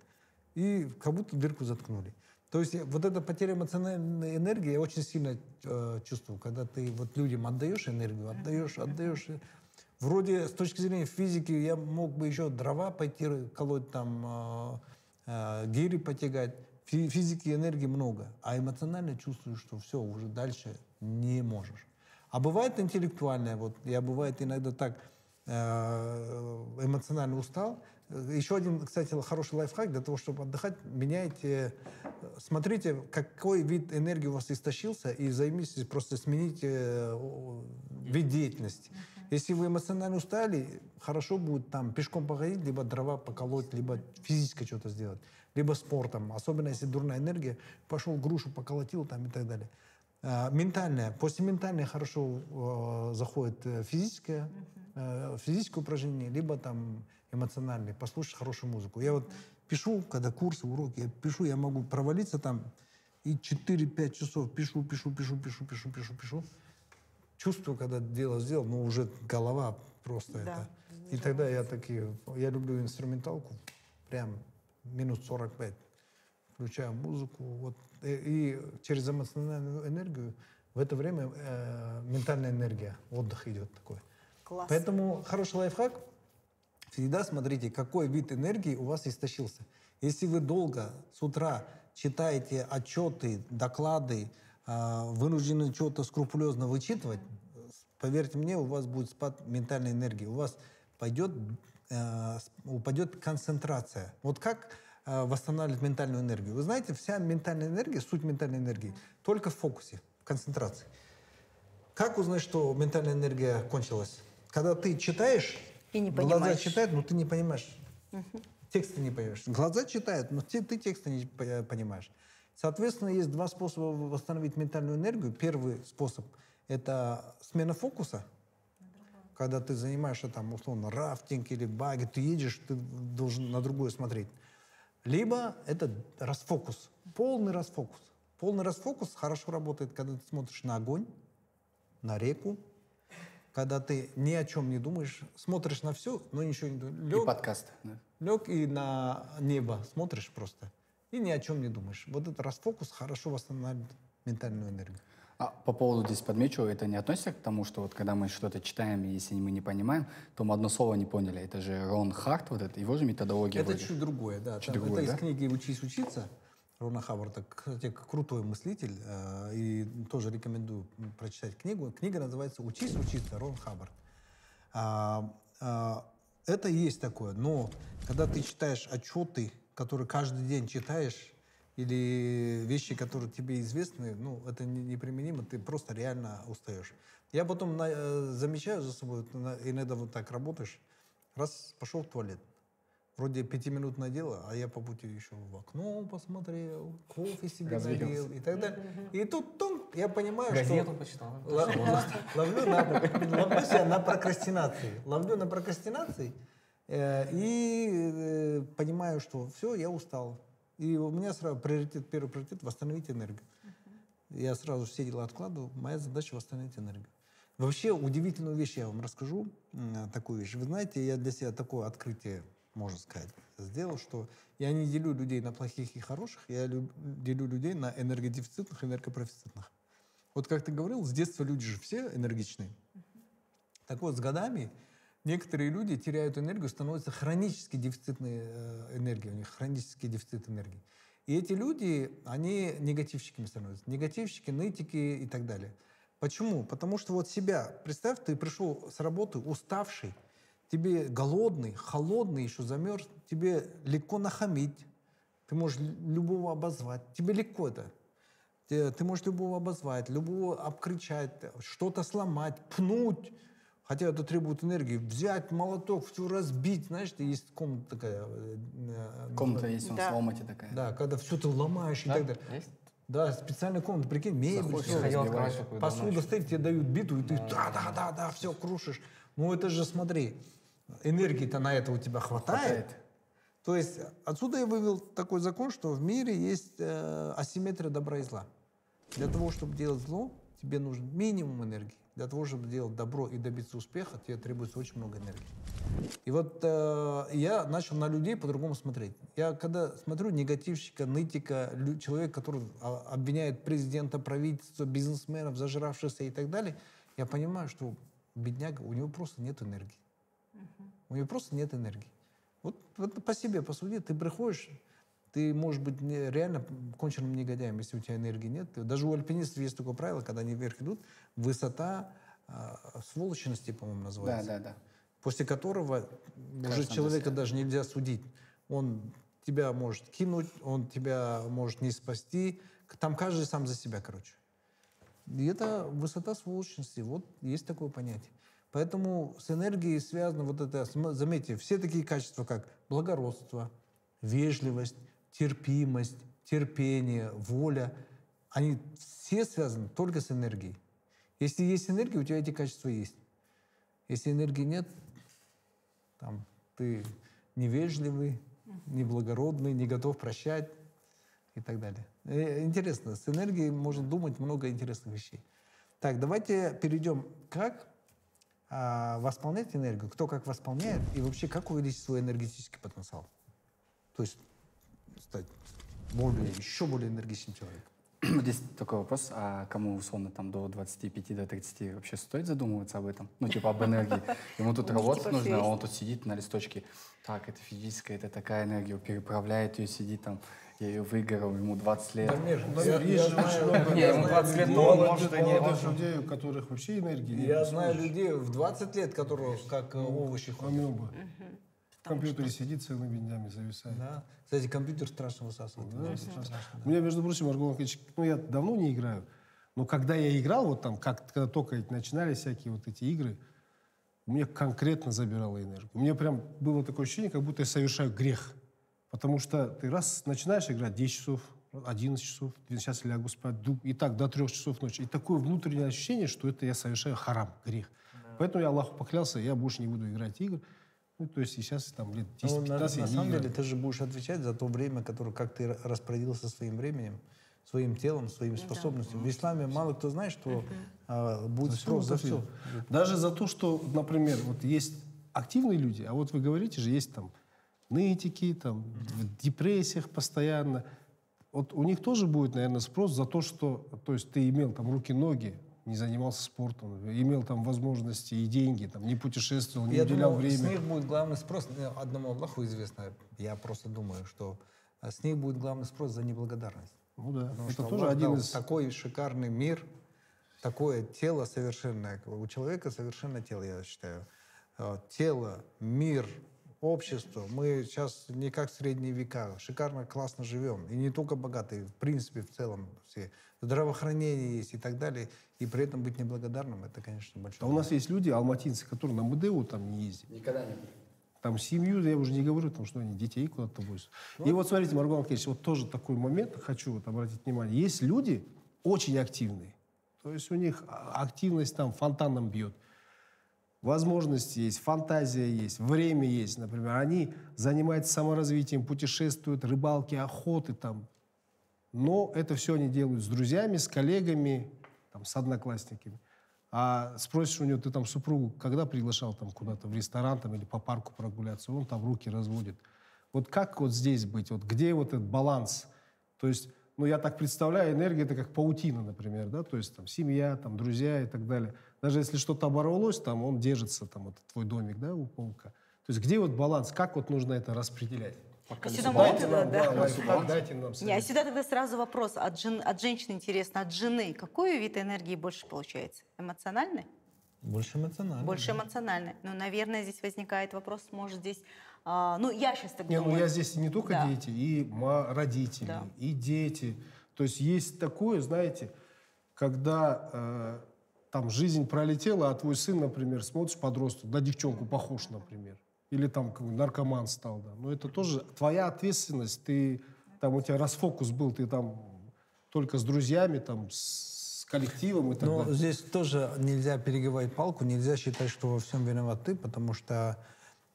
и как будто дырку заткнули. То есть я- вот эта потеря эмоциональной энергии я очень сильно э, чувствую, когда ты вот людям отдаешь энергию, отдаешь, отдаешь. Вроде с точки зрения физики я мог бы еще дрова пойти колоть, там э, э, гири потягать. Фи- физики энергии много, а эмоционально чувствую, что все, уже дальше не можешь. А бывает интеллектуальное, вот я бывает иногда так э, эмоционально устал. Еще один, кстати, хороший лайфхак для того, чтобы отдыхать, меняйте, смотрите, какой вид энергии у вас истощился, и займитесь, просто смените вид деятельности. Если вы эмоционально устали, хорошо будет там пешком походить, либо дрова поколоть, либо физически что-то сделать, либо спортом. Особенно если дурная энергия, пошел грушу поколотил там и так далее. А, Ментальное. После ментальной хорошо э, заходит физическое, э, физическое упражнение, либо там эмоциональное. Послушать хорошую музыку. Я вот пишу, когда курсы, уроки, я пишу, я могу провалиться там и 4-5 часов пишу, пишу, пишу, пишу, пишу, пишу, пишу. Чувствую, когда дело сделал, но уже голова просто Да, это. И тогда я такие, я люблю инструменталку, прям минус 45 включаю музыку, вот, и, и через эмоциональную энергию в это время э, ментальная энергия, отдых идет такой. Класс. Поэтому хороший лайфхак, всегда смотрите, какой вид энергии у вас истощился. Если вы долго с утра читаете отчеты, доклады, э, вынуждены что-то скрупулезно вычитывать, поверьте мне, у вас будет спад ментальной энергии, у вас пойдет, с- упадет концентрация. Вот как э, восстанавливать ментальную энергию? Вы знаете, вся ментальная энергия, суть ментальной энергии, только в фокусе, в концентрации. Как узнать, что ментальная энергия кончилась? Когда ты читаешь, И не глаза читают, но ты не понимаешь. Тексты не понимаешь. Глаза читают, но ты, ты тексты не по- понимаешь. Соответственно, есть два способа восстановить ментальную энергию. Первый способ – это смена фокуса. Когда ты занимаешься там, условно, рафтинг или баги, ты едешь, ты должен на другое смотреть. Либо это расфокус, полный расфокус. Полный расфокус хорошо работает, когда ты смотришь на огонь, на реку, когда ты ни о чем не думаешь, смотришь на все, но ничего не думаешь. И Лег, подкаст. да. лег и на небо смотришь просто, и ни о чем не думаешь. Вот этот расфокус хорошо восстанавливает ментальную энергию. А по поводу здесь подмечу, это не относится к тому, что вот когда мы что-то читаем, и если мы не понимаем, то мы одно слово не поняли. Это же Рон Харт, вот это, его же методология Это вроде. чуть другое, да. Чуть Там- другое, это да? из книги «Учись учиться» Рона Хаббарда. Кстати, крутой мыслитель. э, и тоже рекомендую прочитать книгу. Книга называется «Учись учиться» Рон Хаббард. А, а, это есть такое. Но когда ты читаешь отчеты, которые каждый день читаешь, или вещи, которые тебе известны, ну, это не- неприменимо, ты просто реально устаешь. Я потом на- э, замечаю за собой, иногда вот так работаешь, раз пошел в туалет, Вроде пятиминутное дело, а я по пути еще в окно посмотрел, кофе себе налил и так далее. И тут тун, я понимаю, Газету что... почитал. Л- Ловлю на, ловлю себя на прокрастинации. Ловлю на прокрастинации э, и э, понимаю, что все, я устал. И у меня сразу приоритет, первый приоритет – восстановить энергию. Я сразу все дела откладываю. Моя задача – восстановить энергию. Вообще удивительную вещь я вам расскажу, такую вещь. Вы знаете, я для себя такое открытие, можно сказать, сделал, что я не делю людей на плохих и хороших, я лю- делю людей на энергодефицитных и энергопрофицитных. Вот как ты говорил, с детства люди же все энергичные. Так вот, с годами некоторые люди теряют энергию, становятся хронически дефицитной э, энергии, у них хронический дефицит энергии. И эти люди, они негативщиками становятся. Негативщики, нытики и так далее. Почему? Потому что вот себя, представь, ты пришел с работы уставший, тебе голодный, холодный, еще замерз, тебе легко нахамить, ты можешь лю- любого обозвать, тебе легко это. Ты, ты можешь любого обозвать, любого обкричать, что-то сломать, пнуть. Хотя это требует энергии. Взять молоток, все разбить. Знаешь, ты есть комната такая. э, э, Комната есть, он Да. с ломати такая. Да, когда все ты ломаешь и так далее. Есть? Да, специальная комната, прикинь, мебель, давно Посуда стоит, тебе дают биту, и ты да-да-да-да, все крушишь. Ну это же, смотри, энергии-то на это у тебя хватает. Хватает. То есть отсюда я вывел такой закон, что в мире есть э, асимметрия добра и зла. Для того, чтобы делать зло, тебе нужен минимум энергии. Для того, чтобы делать добро и добиться успеха, тебе требуется очень много энергии. И вот э, я начал на людей по-другому смотреть. Я когда смотрю негативщика, нытика, лю- человека, который а, обвиняет президента, правительство, бизнесменов, зажравшихся и так далее, я понимаю, что бедняга, у него просто нет энергии. У него просто нет энергии. Вот, вот по себе посуди, ты приходишь, ты можешь быть не- реально конченным негодяем, если у тебя энергии нет. Даже у альпинистов есть такое правило, когда они вверх идут, высота а, сволочности, по-моему, Да, называется да, да. после которого уже Кажется, человека да. даже нельзя судить. Он тебя может кинуть, он тебя может не спасти. Там каждый сам за себя, короче. И это высота сволочности. Вот есть такое понятие. Поэтому с энергией связано вот это, заметьте, все такие качества, как благородство, вежливость, терпимость, терпение, воля, они все связаны только с энергией. Если есть энергия, у тебя эти качества есть. Если энергии нет, там ты невежливый, неблагородный, не готов прощать и так далее. Э, Интересно, с энергией можно думать много интересных вещей. Так, давайте перейдем, как а, восполнять энергию, кто как восполняет, и вообще как увеличить свой энергетический потенциал. То есть стать более, еще более энергичным человеком. Здесь такой вопрос, а кому условно там до 25 до 30 вообще стоит задумываться об этом? Ну, типа об энергии. Ему тут У них работать типа нужно, а он тут сидит на листочке. Так, это физическая, это такая энергия, переправляет ее, сидит там, я ее выиграл, ему 20 лет. Я, же очень много Не, ему 20 лет, людей, но он может и не важно. людей, у которых вообще энергии нет. Я знаю людей в 20 лет, которые как э, овощи ходят. Амеба. В компьютере сидит целыми днями, зависает. Да. Кстати, компьютер страшно высасывает. Да, страшно. У меня, между прочим, Аргон ну, я давно не играю, но когда я играл, вот там, как, когда только начинали всякие вот эти игры, мне конкретно забирало энергию. Мне прям было такое ощущение, как будто я совершаю грех. Потому что ты раз начинаешь играть 10 часов, 11 часов, сейчас лягу спать, и так до 3 часов ночи. И такое внутреннее ощущение, что это я совершаю харам, грех. Поэтому я Аллаху поклялся, я больше не буду играть в игры. Ну, то есть и сейчас там лет 10-15 Ну, на, я на самом играю. деле ты же будешь отвечать за то время, которое, как ты ра- распорядился своим временем, своим телом, своими способностями. В исламе мало кто знает, что а, будет спрос за все. Даже за то, что, например, вот есть активные люди, а вот вы говорите же, есть там нытики, там, в депрессиях постоянно. Вот у них тоже будет, наверное, спрос за то, что, то есть ты имел там руки-ноги, не занимался спортом, имел там возможности и деньги, там, не путешествовал, не Я уделял думаю, с время. них будет главный спрос, э, одному Аллаху известно, я просто думаю, что а, с них будет главный спрос за неблагодарность. Ну да, Потому это что тоже один из... такой шикарный мир, такое тело совершенное. У человека совершенно тело, я считаю. Э, Тело, мир, общество. Мы сейчас не как в средние века. Шикарно, классно живем. И не только богатые, в принципе, в целом все. Здравоохранение есть и так далее. И при этом быть неблагодарным, это, конечно, большое. А у нас есть люди, алматинцы, которые на МДУ там не ездят. Никогда не там семью, я уже не говорю, там, что они детей куда-то возят. И вот смотрите, Маргулан Алексеевич, вот тоже такой момент, хочу вот обратить внимание. Есть люди очень активные, то есть у них активность там фонтаном бьет. Возможности есть, фантазия есть, время есть, например. Они занимаются саморазвитием, путешествуют, рыбалки, охоты там. Но это все они делают с друзьями, с коллегами, там, с одноклассниками. А спросишь у него, ты там супругу когда приглашал там куда-то в ресторан там, или по парку прогуляться, он там руки разводит. Вот как вот здесь быть? Вот где вот этот баланс? То есть, ну я так представляю, энергия это как паутина, например, да, то есть там семья, там друзья и так далее. Даже если что-то оборвалось, там он держится, там вот твой домик, да, у паука. То есть где вот баланс? Как вот нужно это распределять? А сюда можно Дайте нам, да? да, лайфхак, дайте нам Не, а сюда тогда сразу вопрос. От, жен- от женщины интересно, от жены какой вид энергии больше получается? Эмоциональный? Больше эмоционально. Больше эмоциональный. Ну, наверное, здесь возникает вопрос, может, здесь... а, ну, я сейчас так Не, ну думаю. я здесь не только Да. дети, и родители, Да. и дети. То есть есть такое, знаете, когда э, там жизнь пролетела, а твой сын, например, смотришь подросток, на девчонку похож, например. Или там наркоман стал, да. Но это тоже твоя ответственность. Ты там у тебя расфокус был, ты там только с друзьями, там с коллективом и так Но далее. здесь тоже нельзя перегибать палку, нельзя считать, что во всем виноват ты, потому что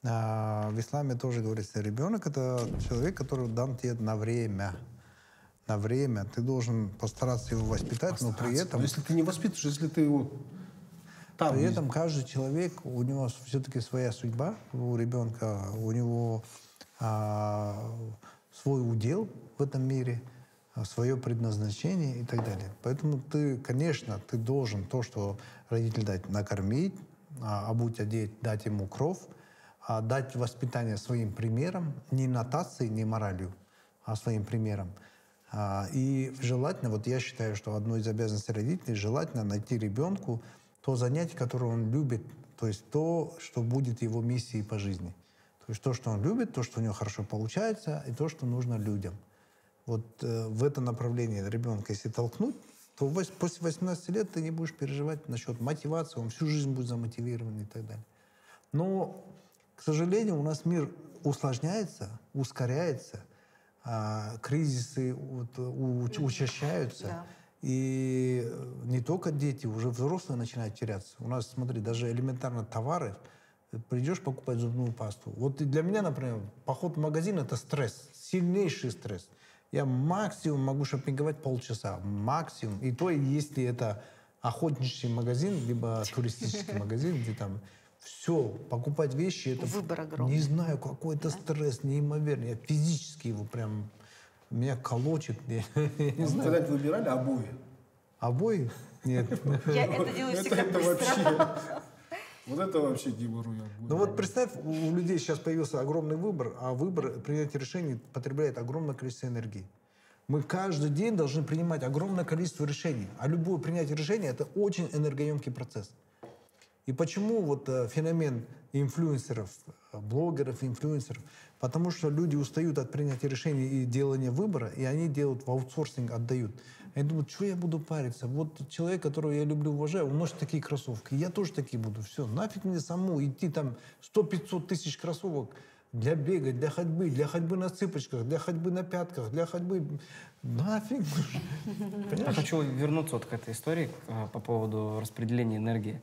а, в исламе тоже говорится, ребенок это человек, который дан тебе на время. На время. Ты должен постараться его воспитать, но при этом, Но если ты не воспитываешь, если ты его там... при этом каждый человек, у него все-таки своя судьба, у ребенка, у него а, свой удел в этом мире, свое предназначение и так далее. Поэтому ты, конечно, ты должен то, что родитель дать, накормить, а, обуть, одеть, дать ему кров, а, дать воспитание своим примером, не нотацией, не моралью, а своим примером. А, И желательно, вот я считаю, что одной из обязанностей родителей желательно найти ребенку то занятие, которое он любит, то есть то, что будет его миссией по жизни. То есть то, что он любит, то, что у него хорошо получается, и то, что нужно людям. Вот э, в это направление ребенка, если толкнуть, то вось- после 18 лет ты не будешь переживать насчет мотивации, он всю жизнь будет замотивирован и так далее. Но, к сожалению, у нас мир усложняется, ускоряется, а, кризисы вот, у- учащаются. Да. И э, не только дети, уже взрослые начинают теряться. У нас, смотри, даже элементарно товары, э, придешь покупать зубную пасту. Вот для меня, например, поход в магазин – это стресс, сильнейший стресс. Я максимум могу шопинговать полчаса, максимум. И то, если это охотничий магазин, либо туристический магазин, где там все, покупать вещи, это Выбор огромный. не знаю, какой-то стресс неимоверный. Я физически его прям меня колочет. Я не Вы знаю. когда-нибудь выбирали обои? Обои? Нет. Я это делаю всегда это быстро. вообще... Вот это вообще геморрой. Ну вот представь, у людей сейчас появился огромный выбор, а выбор принятия решений потребляет огромное количество энергии. Мы каждый день должны принимать огромное количество решений. А любое принятие решения – это очень энергоемкий процесс. И почему вот э, феномен инфлюенсеров, э, блогеров, инфлюенсеров? Потому что люди устают от принятия решений и делания выбора, и они делают в аутсорсинг, отдают. Они думают, что я буду париться? Вот человек, которого я люблю, уважаю, он носит такие кроссовки. Я тоже такие буду. Все, нафиг мне саму идти там 100-500 тысяч кроссовок для бега, для ходьбы, для ходьбы на цыпочках, для ходьбы на пятках, для ходьбы... Нафиг. Я хочу вернуться вот к этой истории э, по поводу распределения энергии.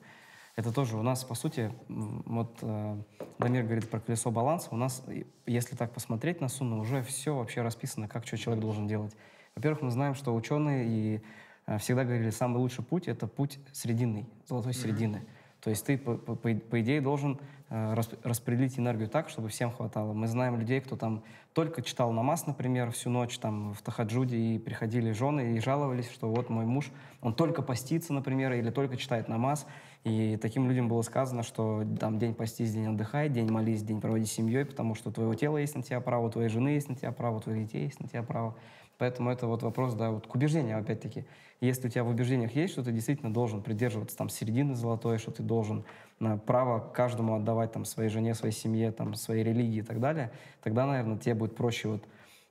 Это тоже у нас, по сути, вот э, Дамир говорит про колесо баланса. У нас, если так посмотреть на Сунну, уже все вообще расписано, как что человек должен делать. Во-первых, мы знаем, что ученые и э, всегда говорили, самый лучший путь — это путь срединный, золотой середины. То есть ты, по, по- по- идее, должен э, расп- распределить энергию так, чтобы всем хватало. Мы знаем людей, кто там только читал намаз, например, всю ночь там в Тахаджуде, и приходили жены и жаловались, что вот мой муж, он только постится, например, или только читает намаз. И таким людям было сказано, что там день постись, день отдыхай, день молись, день проводи с семьей, потому что твоего тела есть на тебя право, твоей жены есть на тебя право, твоих детей есть на тебя право. Поэтому это вот вопрос, да, вот к убеждениям опять-таки. Если у тебя в убеждениях есть, что ты действительно должен придерживаться там середины золотой, что ты должен на право каждому отдавать там своей жене, своей семье, там своей религии и так далее, тогда, наверное, тебе будет проще вот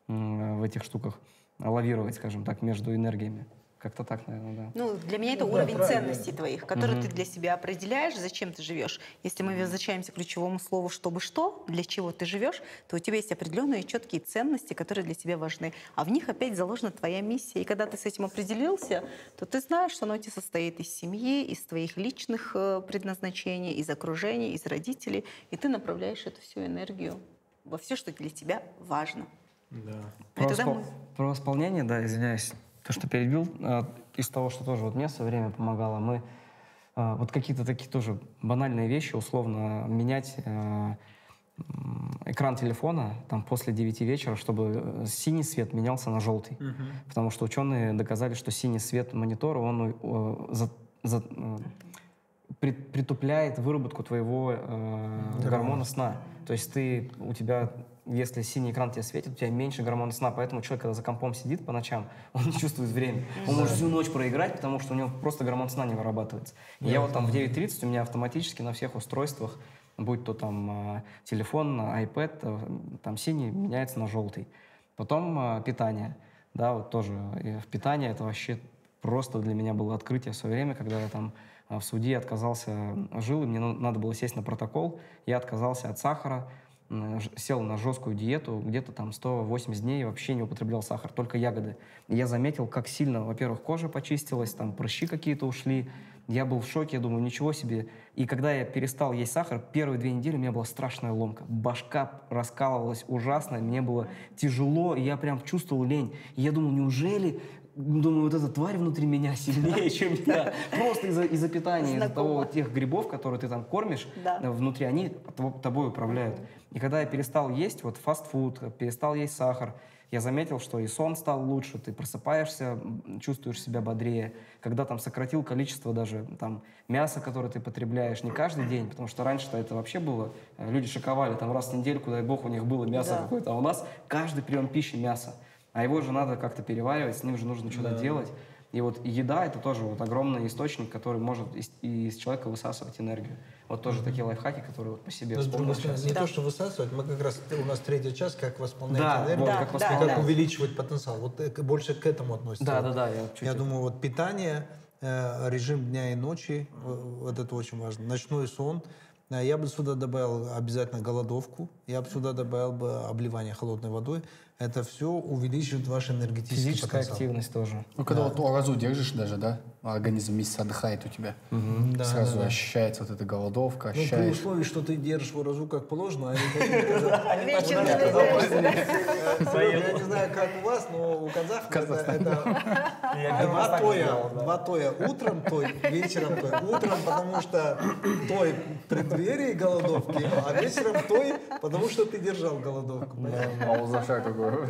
в этих штуках лавировать, скажем так, между энергиями. Как-то так, наверное, да. Ну, для меня это Ну да, уровень правильно. ценностей твоих, которые ты для себя определяешь, зачем ты живешь. Если мы возвращаемся к ключевому слову «чтобы что», для чего ты живешь, то у тебя есть определенные четкие ценности, которые для тебя важны. А в них опять заложена твоя миссия. И когда ты с этим определился, то ты знаешь, что оно тебе состоит из семьи, из твоих личных э, предназначений, из окружения, из родителей. И ты направляешь эту всю энергию во все, что для тебя важно. Да. Про, тогда испол- мы- про исполнение, да, извиняюсь, то, что перебил, э, из того, что тоже вот мне свое время помогало, мы э, вот какие-то такие тоже банальные вещи, условно, менять э, экран телефона там после 9 вечера, чтобы э, синий свет менялся на желтый. Потому что ученые доказали, что синий свет монитора, он э, за- за- э, при- притупляет выработку твоего э, гормона сна. То есть ты, у тебя, если синий экран тебе светит, у тебя меньше гормона сна, поэтому человек, когда за компом сидит по ночам, он не чувствует время. Он может всю ночь проиграть, потому что у него просто гормон сна не вырабатывается. И я вот там в 9.30 у меня автоматически на всех устройствах, будь то там э, телефон, iPad, э, там синий меняется на желтый. Потом э, питание. Да, вот тоже э, в питании это вообще просто для меня было открытие в свое время, когда я там э, в суде отказался, жил, и мне на- надо было сесть на протокол, я отказался от сахара, сел на жесткую диету, где-то там 180 дней вообще не употреблял сахар, только ягоды. И я заметил, как сильно, во-первых, кожа почистилась, там прыщи какие-то ушли, я был в шоке, я думаю, ничего себе. И когда я перестал есть сахар, первые две недели у меня была страшная ломка. Башка раскалывалась ужасно, мне было тяжело, и я прям чувствовал лень. И я думал, неужели Думаю, вот эта тварь внутри меня сильнее, чем я. Просто из-за из питания, из-за того вот тех грибов, которые ты там кормишь, Да. э, внутри они тобой управляют. И когда я перестал есть вот фастфуд, перестал есть сахар, я заметил, что и сон стал лучше, ты просыпаешься, чувствуешь себя бодрее. Когда там сократил количество даже там мяса, которое ты потребляешь, не каждый день, потому что раньше-то это вообще было, э, люди шиковали, там раз в недельку, дай бог, у них было мясо Да. какое-то, а у нас каждый прием пищи мясо. А его же надо как-то переваривать, с ним же нужно что-то делать. И вот еда это тоже вот огромный источник, который может из, из человека высасывать энергию. Вот тоже такие лайфхаки, которые вот по себе с другой вспомнил сейчас. не Да. то, что высасывать, мы как раз, у нас третий час, как восполнять Да, энергию, вот, Да, как да, как увеличивать потенциал. Вот э, больше к этому относится. Да, да, да, я чуть Я думаю, вот питание, э, режим дня и ночи, э, вот это очень важно. Ночной сон. Я бы сюда добавил обязательно голодовку. Я бы сюда добавил бы обливание холодной водой. Это все увеличивает ваш энергетический Физическая потенциал. активность тоже. Ну, когда вот оразу держишь даже, да, организм месяц отдыхает у тебя. Да, Сразу да, да. ощущается вот эта голодовка, Ну, при условии, что ты держишь воразу как положено, а не как- Вечером Я не знаю, как у вас, но у казахов это- два тоя. Два тоя. Утром той, вечером той. Утром, потому что той преддверии голодовки, а вечером той, потому что ты держал голодовку. Маузаша какой.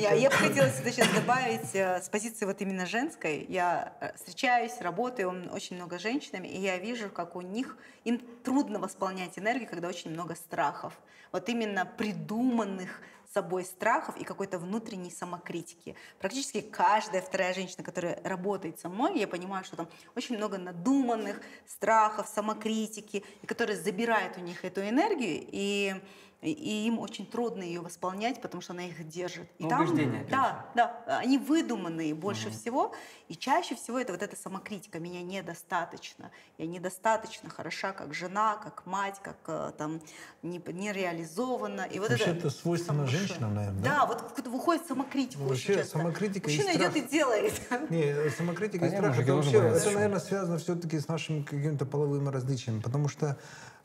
Я бы хотела сюда сейчас добавить э, с позиции вот именно женской. Я э, встречаюсь, работаю очень много с женщинами, и я вижу, как у них, им трудно восполнять энергию, когда очень много страхов. Вот именно придуманных собой страхов и какой-то внутренней самокритики. Практически каждая вторая женщина, которая работает со мной, я понимаю, что там очень много надуманных страхов, самокритики, которые забирают у них эту энергию, и, и- и им очень трудно ее восполнять, потому что она их держит. И Ну, убеждения, опять да, да, они выдуманные больше всего, и чаще всего это вот эта самокритика. Меня недостаточно, я недостаточно хороша как жена, как мать, как э, там не, не реализована. И вот Вообще это это свойственно самое большое. женщинам, наверное, да? Да, вот как-то выходит самокритика Ну, очень вообще часто. самокритика и Мужчина страх. идет и делает. Не, самокритика и Понятно, страх, мужики это вообще, это, наверное, связано все-таки с нашими какими-то половыми различиями, потому что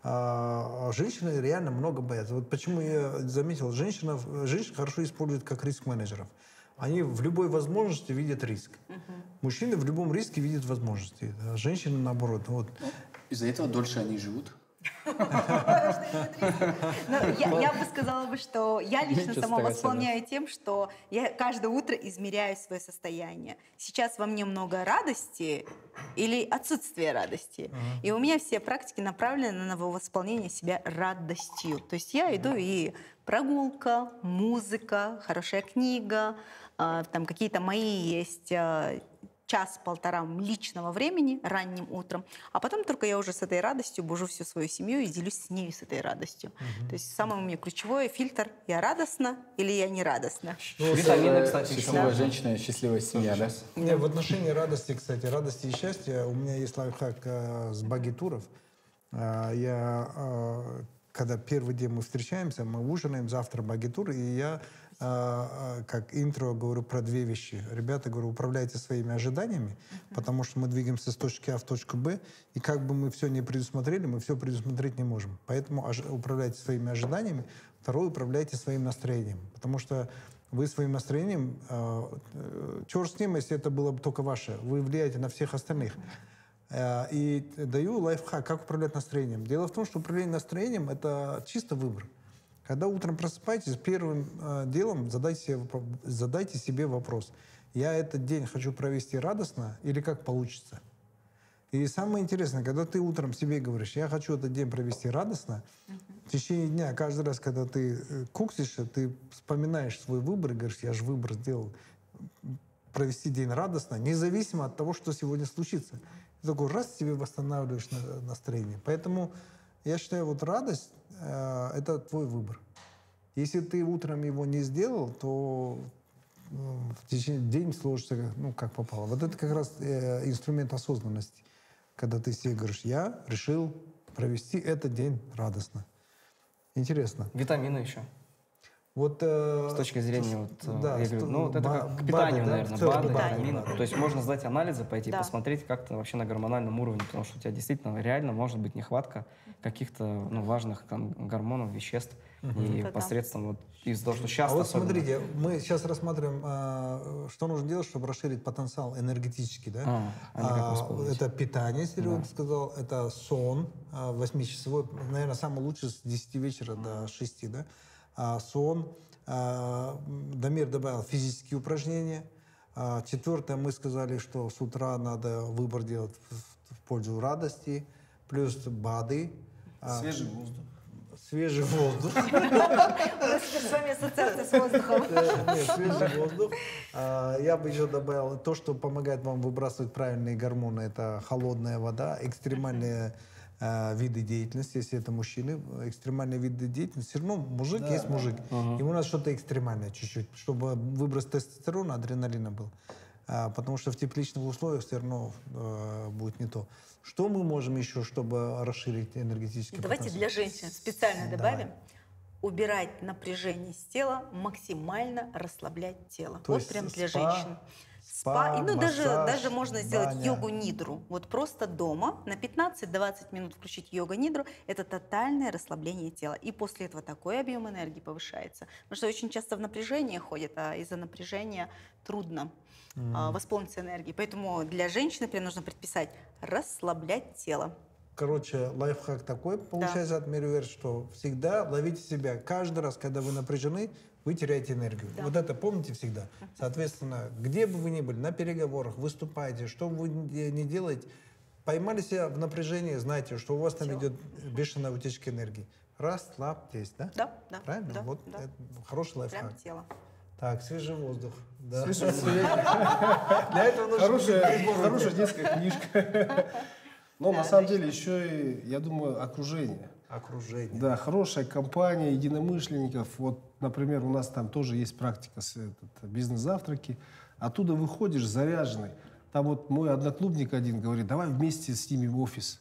женщины реально много боятся. Вот почему я заметил, женщина, женщин хорошо используют как риск-менеджеров. Они в любой возможности видят риск. Мужчины в любом риске видят возможности, а женщины наоборот. Вот. Из-за этого дольше они живут. Ну, я, бы сказала бы, что я лично сама восполняю тем, что я каждое утро измеряю свое состояние. Сейчас во мне много радости или отсутствие радости. И у меня все практики направлены на восполнение себя радостью. То есть я иду и прогулка, музыка, хорошая книга, а, там какие-то мои есть а, час-полтора личного времени ранним утром, а потом только я уже с этой радостью бужу всю свою семью и делюсь с ней с этой радостью. То есть самое у меня ключевое фильтр «я радостна» или «я не радостна». Витамины, кстати, еще Счастливая можно. женщина, счастливая семья, да? Не, в отношении радости, кстати, радости и счастья, у меня есть лайфхак э, с багитуров. Э, я, э, когда первый день мы встречаемся, мы ужинаем, завтра багитур, и я э, э, как интро говорю про две вещи. Ребята, говорю, управляйте своими ожиданиями, потому что мы двигаемся с точки А в точку Б, и как бы мы все не предусмотрели, мы все предусмотреть не можем. Поэтому ож- управляйте своими ожиданиями. Второе, управляйте своим настроением, потому что вы своим настроением, э, э, черт с ним, если это было бы только ваше, вы влияете на всех остальных. Э, И даю лайфхак, как управлять настроением. Дело в том, что управление настроением – это чисто выбор. Когда утром просыпаетесь, первым э, делом задайте себе, вопро- задайте себе вопрос. Я этот день хочу провести радостно или как получится? И самое интересное, когда ты утром себе говоришь, я хочу этот день провести радостно, в течение дня, каждый раз, когда ты э, куксишься, ты вспоминаешь свой выбор и говоришь, я же выбор сделал провести день радостно, независимо от того, что сегодня случится. Ты такой раз себе восстанавливаешь на- настроение. Поэтому я считаю, вот радость э, это твой выбор. Если ты утром его не сделал, то э, в течение день сложится, ну, как попало. Вот это как раз э, инструмент осознанности. Когда ты себе говоришь, я решил провести этот день радостно. Интересно. Витамины еще. Вот, э, С точки зрения, вот, э, да, я говорю, ну, вот это как к питанию, да? наверное, БАДы, витамины. да. То есть можно сдать анализы, пойти Да. посмотреть, как ты вообще на гормональном уровне, потому что у тебя действительно реально может быть нехватка каких-то ну, важных там, гормонов, веществ. И Это да. посредством вот из-за того, что сейчас А вот смотрите, мы сейчас рассматриваем, а, что нужно делать, чтобы расширить потенциал энергетический, да? А, а А, это питание, Серега сказал, это сон, а, восьмичасовой, наверное, самый лучший с 10 вечера до 6, да? А, сон, а, Дамир добавил физические упражнения. А, Четвертое, мы сказали, что с утра надо выбор делать в, в пользу радости, плюс БАДы. Свежий воздух. Свежий воздух. У нас теперь с вами ассоциация с воздухом. Нет, свежий воздух. Я бы еще добавил то, что помогает вам выбрасывать правильные гормоны. Это холодная вода, экстремальные э, виды деятельности, если это мужчины, экстремальные виды деятельности. Все равно мужик есть мужик. Ему надо что-то экстремальное чуть-чуть, чтобы выброс тестостерона, адреналина был. А, Потому что в тепличных условиях все равно э, будет не то. Что мы можем еще, чтобы расширить энергетический Давайте потенциал? для женщин специально Давай. добавим. Убирать напряжение с тела, максимально расслаблять тело. То вот прям для спа, женщин. Спа, и, ну, даже, массаж, даже можно сделать баня. йогу-нидру. Вот просто дома на 15-20 минут включить йога-нидру. Это тотальное расслабление тела. И после этого такой объем энергии повышается. Потому что очень часто в напряжении ходят, а из-за напряжения трудно а, восполниться энергией. Поэтому для женщины прям нужно предписать расслаблять тело. Короче, лайфхак такой получается от Мерюэр, что всегда ловите себя. Каждый раз, когда вы напряжены, вы теряете энергию. Да. Вот это помните всегда. Соответственно, где бы вы ни были, на переговорах, выступаете, что бы вы ни не делаете, поймали себя в напряжении, знаете, что у вас там Всё. идет бешеная утечка энергии. Расслабьтесь, да? Да, да. Правильно? да, вот да. это хороший лайфхак. Прям тело. Так, свежий воздух. Да. Для этого нужно хорошая, хорошая детская книжка. Но на самом деле еще и, я думаю, окружение. Окружение. Да, хорошая компания единомышленников. Вот, например, у нас там тоже есть практика с бизнес-завтраки. Оттуда выходишь заряженный. Там вот мой одноклубник один говорит, давай вместе снимем офис.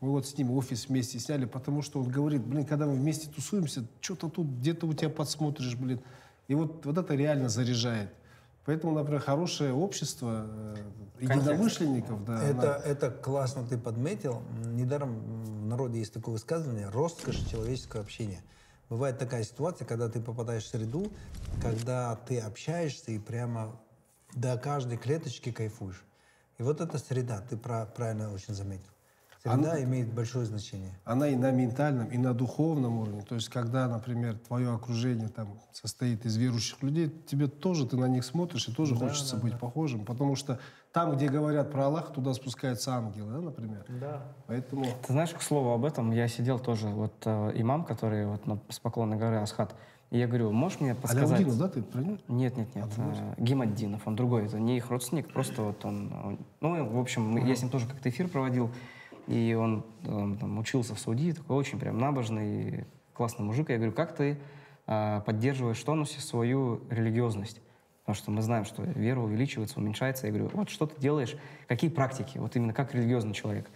Мы вот с ним офис вместе сняли, потому что он говорит, блин, когда мы вместе тусуемся, что-то тут где-то у тебя подсмотришь, блин. И вот, вот это реально заряжает. Поэтому, например, хорошее общество э, единомышленников, да, Это, она- это классно ты подметил. Недаром в народе есть такое высказывание «роскошь человеческого общения». Бывает такая ситуация, когда ты попадаешь в среду, когда ты общаешься и прямо до каждой клеточки кайфуешь. И вот эта среда, ты пра- правильно очень заметил. Среда имеет большое значение. она и на ментальном, и на духовном уровне. То есть, когда, например, твое окружение там состоит из верующих людей, тебе тоже, ты на них смотришь, и тоже хочется быть похожим. Потому что там, где говорят про Аллаха, туда спускаются ангелы, да, например. Да. Поэтому Ты знаешь, к слову об этом, я сидел тоже, вот э, имам, который вот на, с Поклонной горы Асхат, И я говорю, можешь мне подсказать? Аляудинов, да, ты про него? Нет, нет, нет. э, Гемаддинов, он другой, это не их родственник, просто вот он... он- Ну, в общем, мы- я с ним тоже как-то эфир проводил, и он, там учился в Саудии, такой очень прям набожный, классный мужик. Я говорю, как ты а, поддерживаешь в тонусе свою религиозность? Потому что мы знаем, что вера увеличивается, уменьшается. Я говорю, вот что ты делаешь, какие практики, вот именно как религиозный человек?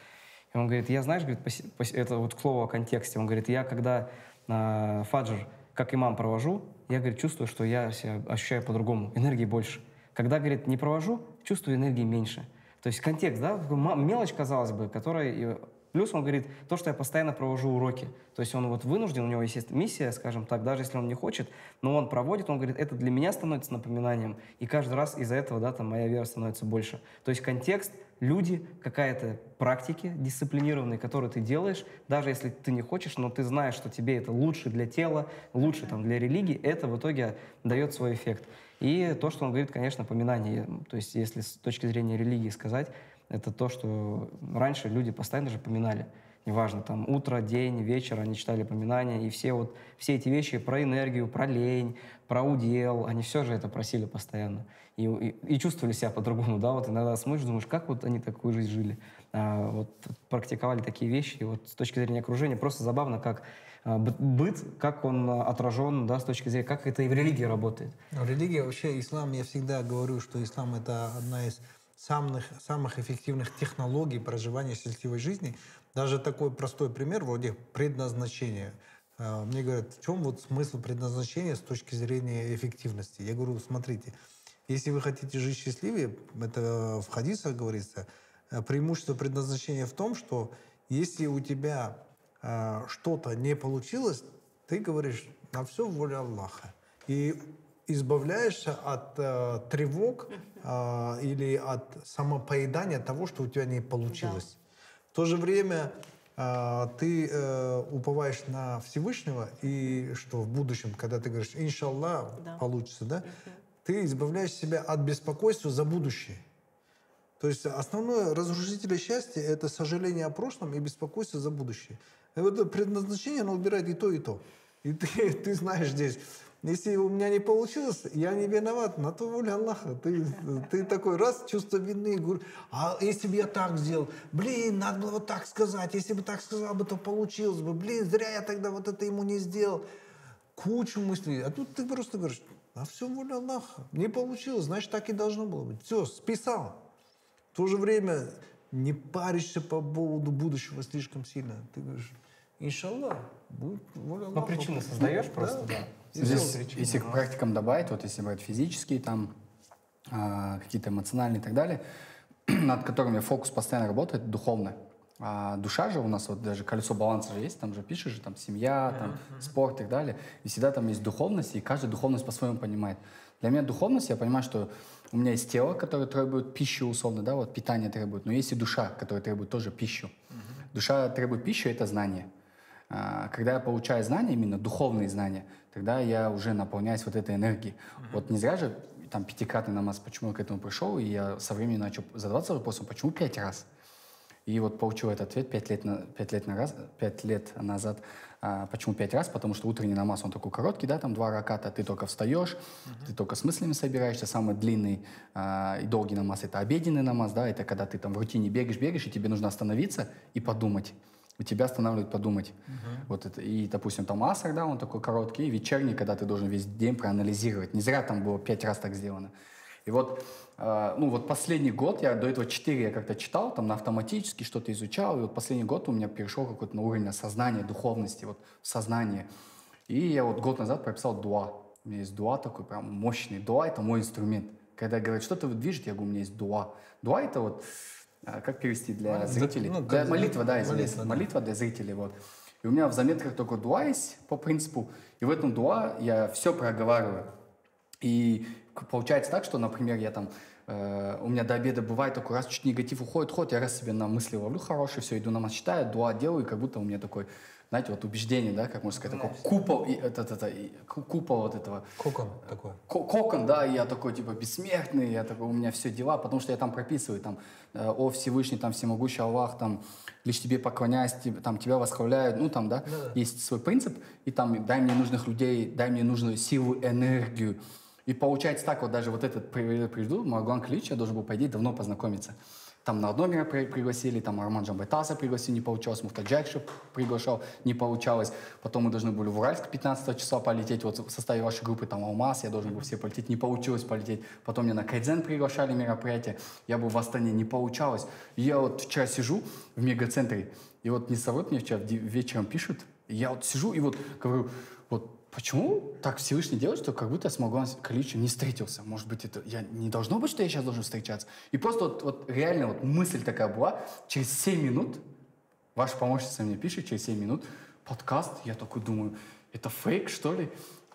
И он говорит, я, знаешь, говорит, поси- поси- это вот к слову о контексте. Он говорит, я когда а, фаджр как имам провожу, я, говорит, чувствую, что я себя ощущаю по-другому, энергии больше. Когда, говорит, не провожу, чувствую энергии меньше. То есть контекст, да, мелочь, казалось бы, которая... Плюс он говорит, то, что я постоянно провожу уроки. То есть он вот вынужден, у него есть миссия, скажем так, даже если он не хочет, но он проводит, он говорит, это для меня становится напоминанием, и каждый раз из-за этого, да, там, моя вера становится больше. То есть контекст, люди, какая-то практики дисциплинированные, которые ты делаешь, даже если ты не хочешь, но ты знаешь, что тебе это лучше для тела, лучше там, для религии, это в итоге дает свой эффект. И то, что он говорит, конечно, поминание. То есть если с точки зрения религии сказать, это то, что раньше люди постоянно же поминали. Неважно, там утро, день, вечер, они читали поминания, и все вот все эти вещи про энергию, про лень, про удел, они все же это просили постоянно. И, и, и чувствовали себя по-другому, да, вот иногда смотришь, думаешь, как вот они такую жизнь жили. А, вот практиковали такие вещи, и вот с точки зрения окружения просто забавно, как быт, быт, как он а, отражен, да, с точки зрения, как это и в религии работает. Религия, вообще ислам, я всегда говорю, что ислам это одна из самых, самых эффективных технологий проживания счастливой жизни. Даже такой простой пример, вроде предназначения. А, Мне говорят, в чем вот смысл предназначения с точки зрения эффективности? Я говорю, смотрите, если вы хотите жить счастливее, это в хадисах говорится, э, преимущество предназначения в том, что если у тебя а, что-то не получилось, ты говоришь, на все воля Аллаха. И избавляешься от э, тревог э, или от самопоедания того, что у тебя не получилось. В то же время э, ты э, уповаешь на Всевышнего, и что в будущем, когда ты говоришь, иншаллах, Да. получится, да, ты избавляешь себя от беспокойства за будущее. То есть основное разрушитель счастья – это сожаление о прошлом и беспокойство за будущее. Это предназначение, оно убирает и то, и то. И ты, ты знаешь здесь, если у меня не получилось, я не виноват, на то воля Аллаха. Ты, ты такой раз, чувство вины, а если бы я так сделал, блин, надо было вот так сказать, если бы так сказал бы, то получилось бы, блин, зря я тогда вот это ему не сделал. Кучу мыслей. А тут ты просто говоришь, а все воля Аллаха. Не получилось, значит, так и должно было быть. Все, списал. В то же время не паришься по поводу будущего слишком сильно. Ты говоришь, иншаллах, будет воля Аллаха. Ну, причины создаешь просто, да. Здесь, Причины, если к практикам добавить, вот если брать физические, там, а, какие-то эмоциональные и так далее, над которыми фокус постоянно работает, духовно. А душа же у нас, вот даже колесо баланса же есть, там же пишешь, же, там семья, там, спорт и так далее. И всегда там есть духовность, и каждый духовность по-своему понимает. Для меня духовность, я понимаю, что у меня есть тело, которое требует пищу условно, да, вот питание требует, но есть и душа, которая требует тоже пищу. Душа требует пищу, это знание. А, Когда я получаю знания, именно духовные знания, тогда я уже наполняюсь вот этой энергией. Вот не зря же там пятикратный намаз, почему я к этому пришел, и я со временем начал задаваться вопросом, почему пять раз? И вот получил этот ответ пять лет, на, пять лет, на раз, пять лет назад. А, почему пять раз? Потому что утренний намаз, он такой короткий, да, там два раката, ты только встаешь, ты только с мыслями собираешься. Самый длинный а, и долгий намаз – это обеденный намаз, да, это когда ты там в рутине бегаешь, бегаешь, и тебе нужно остановиться и подумать. И тебя останавливает подумать. Вот это, и, допустим, там асар, да, он такой короткий, и вечерний, когда ты должен весь день проанализировать. Не зря там было пять раз так сделано. И вот, э, ну вот последний год, я до этого четыре я как-то читал, там на автоматически что-то изучал, и вот последний год у меня перешел какой-то на уровень осознания, духовности, вот сознание. И я вот год назад прописал дуа. У меня есть дуа такой прям мощный. Дуа — это мой инструмент. Когда говорят, что ты вот движет, я говорю, у меня есть дуа. Дуа — это вот, э, как перевести для Молитва, зрителей? ну, как- молитва, да, извиняюсь. молитва, да. Молитва для зрителей, вот. И у меня в заметках только дуа есть по принципу, и в этом дуа я все проговариваю. И получается так, что, например, я там э, у меня до обеда бывает такой, раз чуть негатив уходит, уходит, я раз себе на мысли ловлю хорошие, все, иду намаз читаю, дуа делаю, и как будто у меня такой, знаете, вот убеждение, да, как можно сказать, такой купол, и, это, это, и ку- купол вот этого, Кокон такой. ко- кокон, да, и я такой, типа, бессмертный, я такой, у меня все дела, потому что я там прописываю, там, э, о Всевышний, там, всемогущий Аллах, там, лишь тебе поклоняюсь, тебе- там, тебя восхваляют, ну, там, да, есть свой принцип, и там, дай мне нужных людей, дай мне нужную силу, энергию, и получается так, вот даже вот этот при- приведу, Маргуан Клич, я должен был, по идее, давно познакомиться. Там на одно мероприятие при- пригласили, там Арман Джамбайтаса пригласили, не получалось, Муфтаджакша приглашал, не получалось. Потом мы должны были в Уральск 15 числа полететь, вот в составе вашей группы там Алмаз, я должен был все полететь, не получилось полететь. Потом меня на Кайдзен приглашали мероприятие, я был в Астане, не получалось. И я вот вчера сижу в мегацентре, и вот не соврут мне вчера вечером пишут, я вот сижу и вот говорю, Почему так Всевышний делает, что как будто я с Магуан Каличем не встретился? Может быть, это я не должно быть, что я сейчас должен встречаться? И просто вот, вот реально вот мысль такая была, через 7 минут, ваша помощница мне пишет, через 7 минут, подкаст, я такой думаю, это фейк, что ли?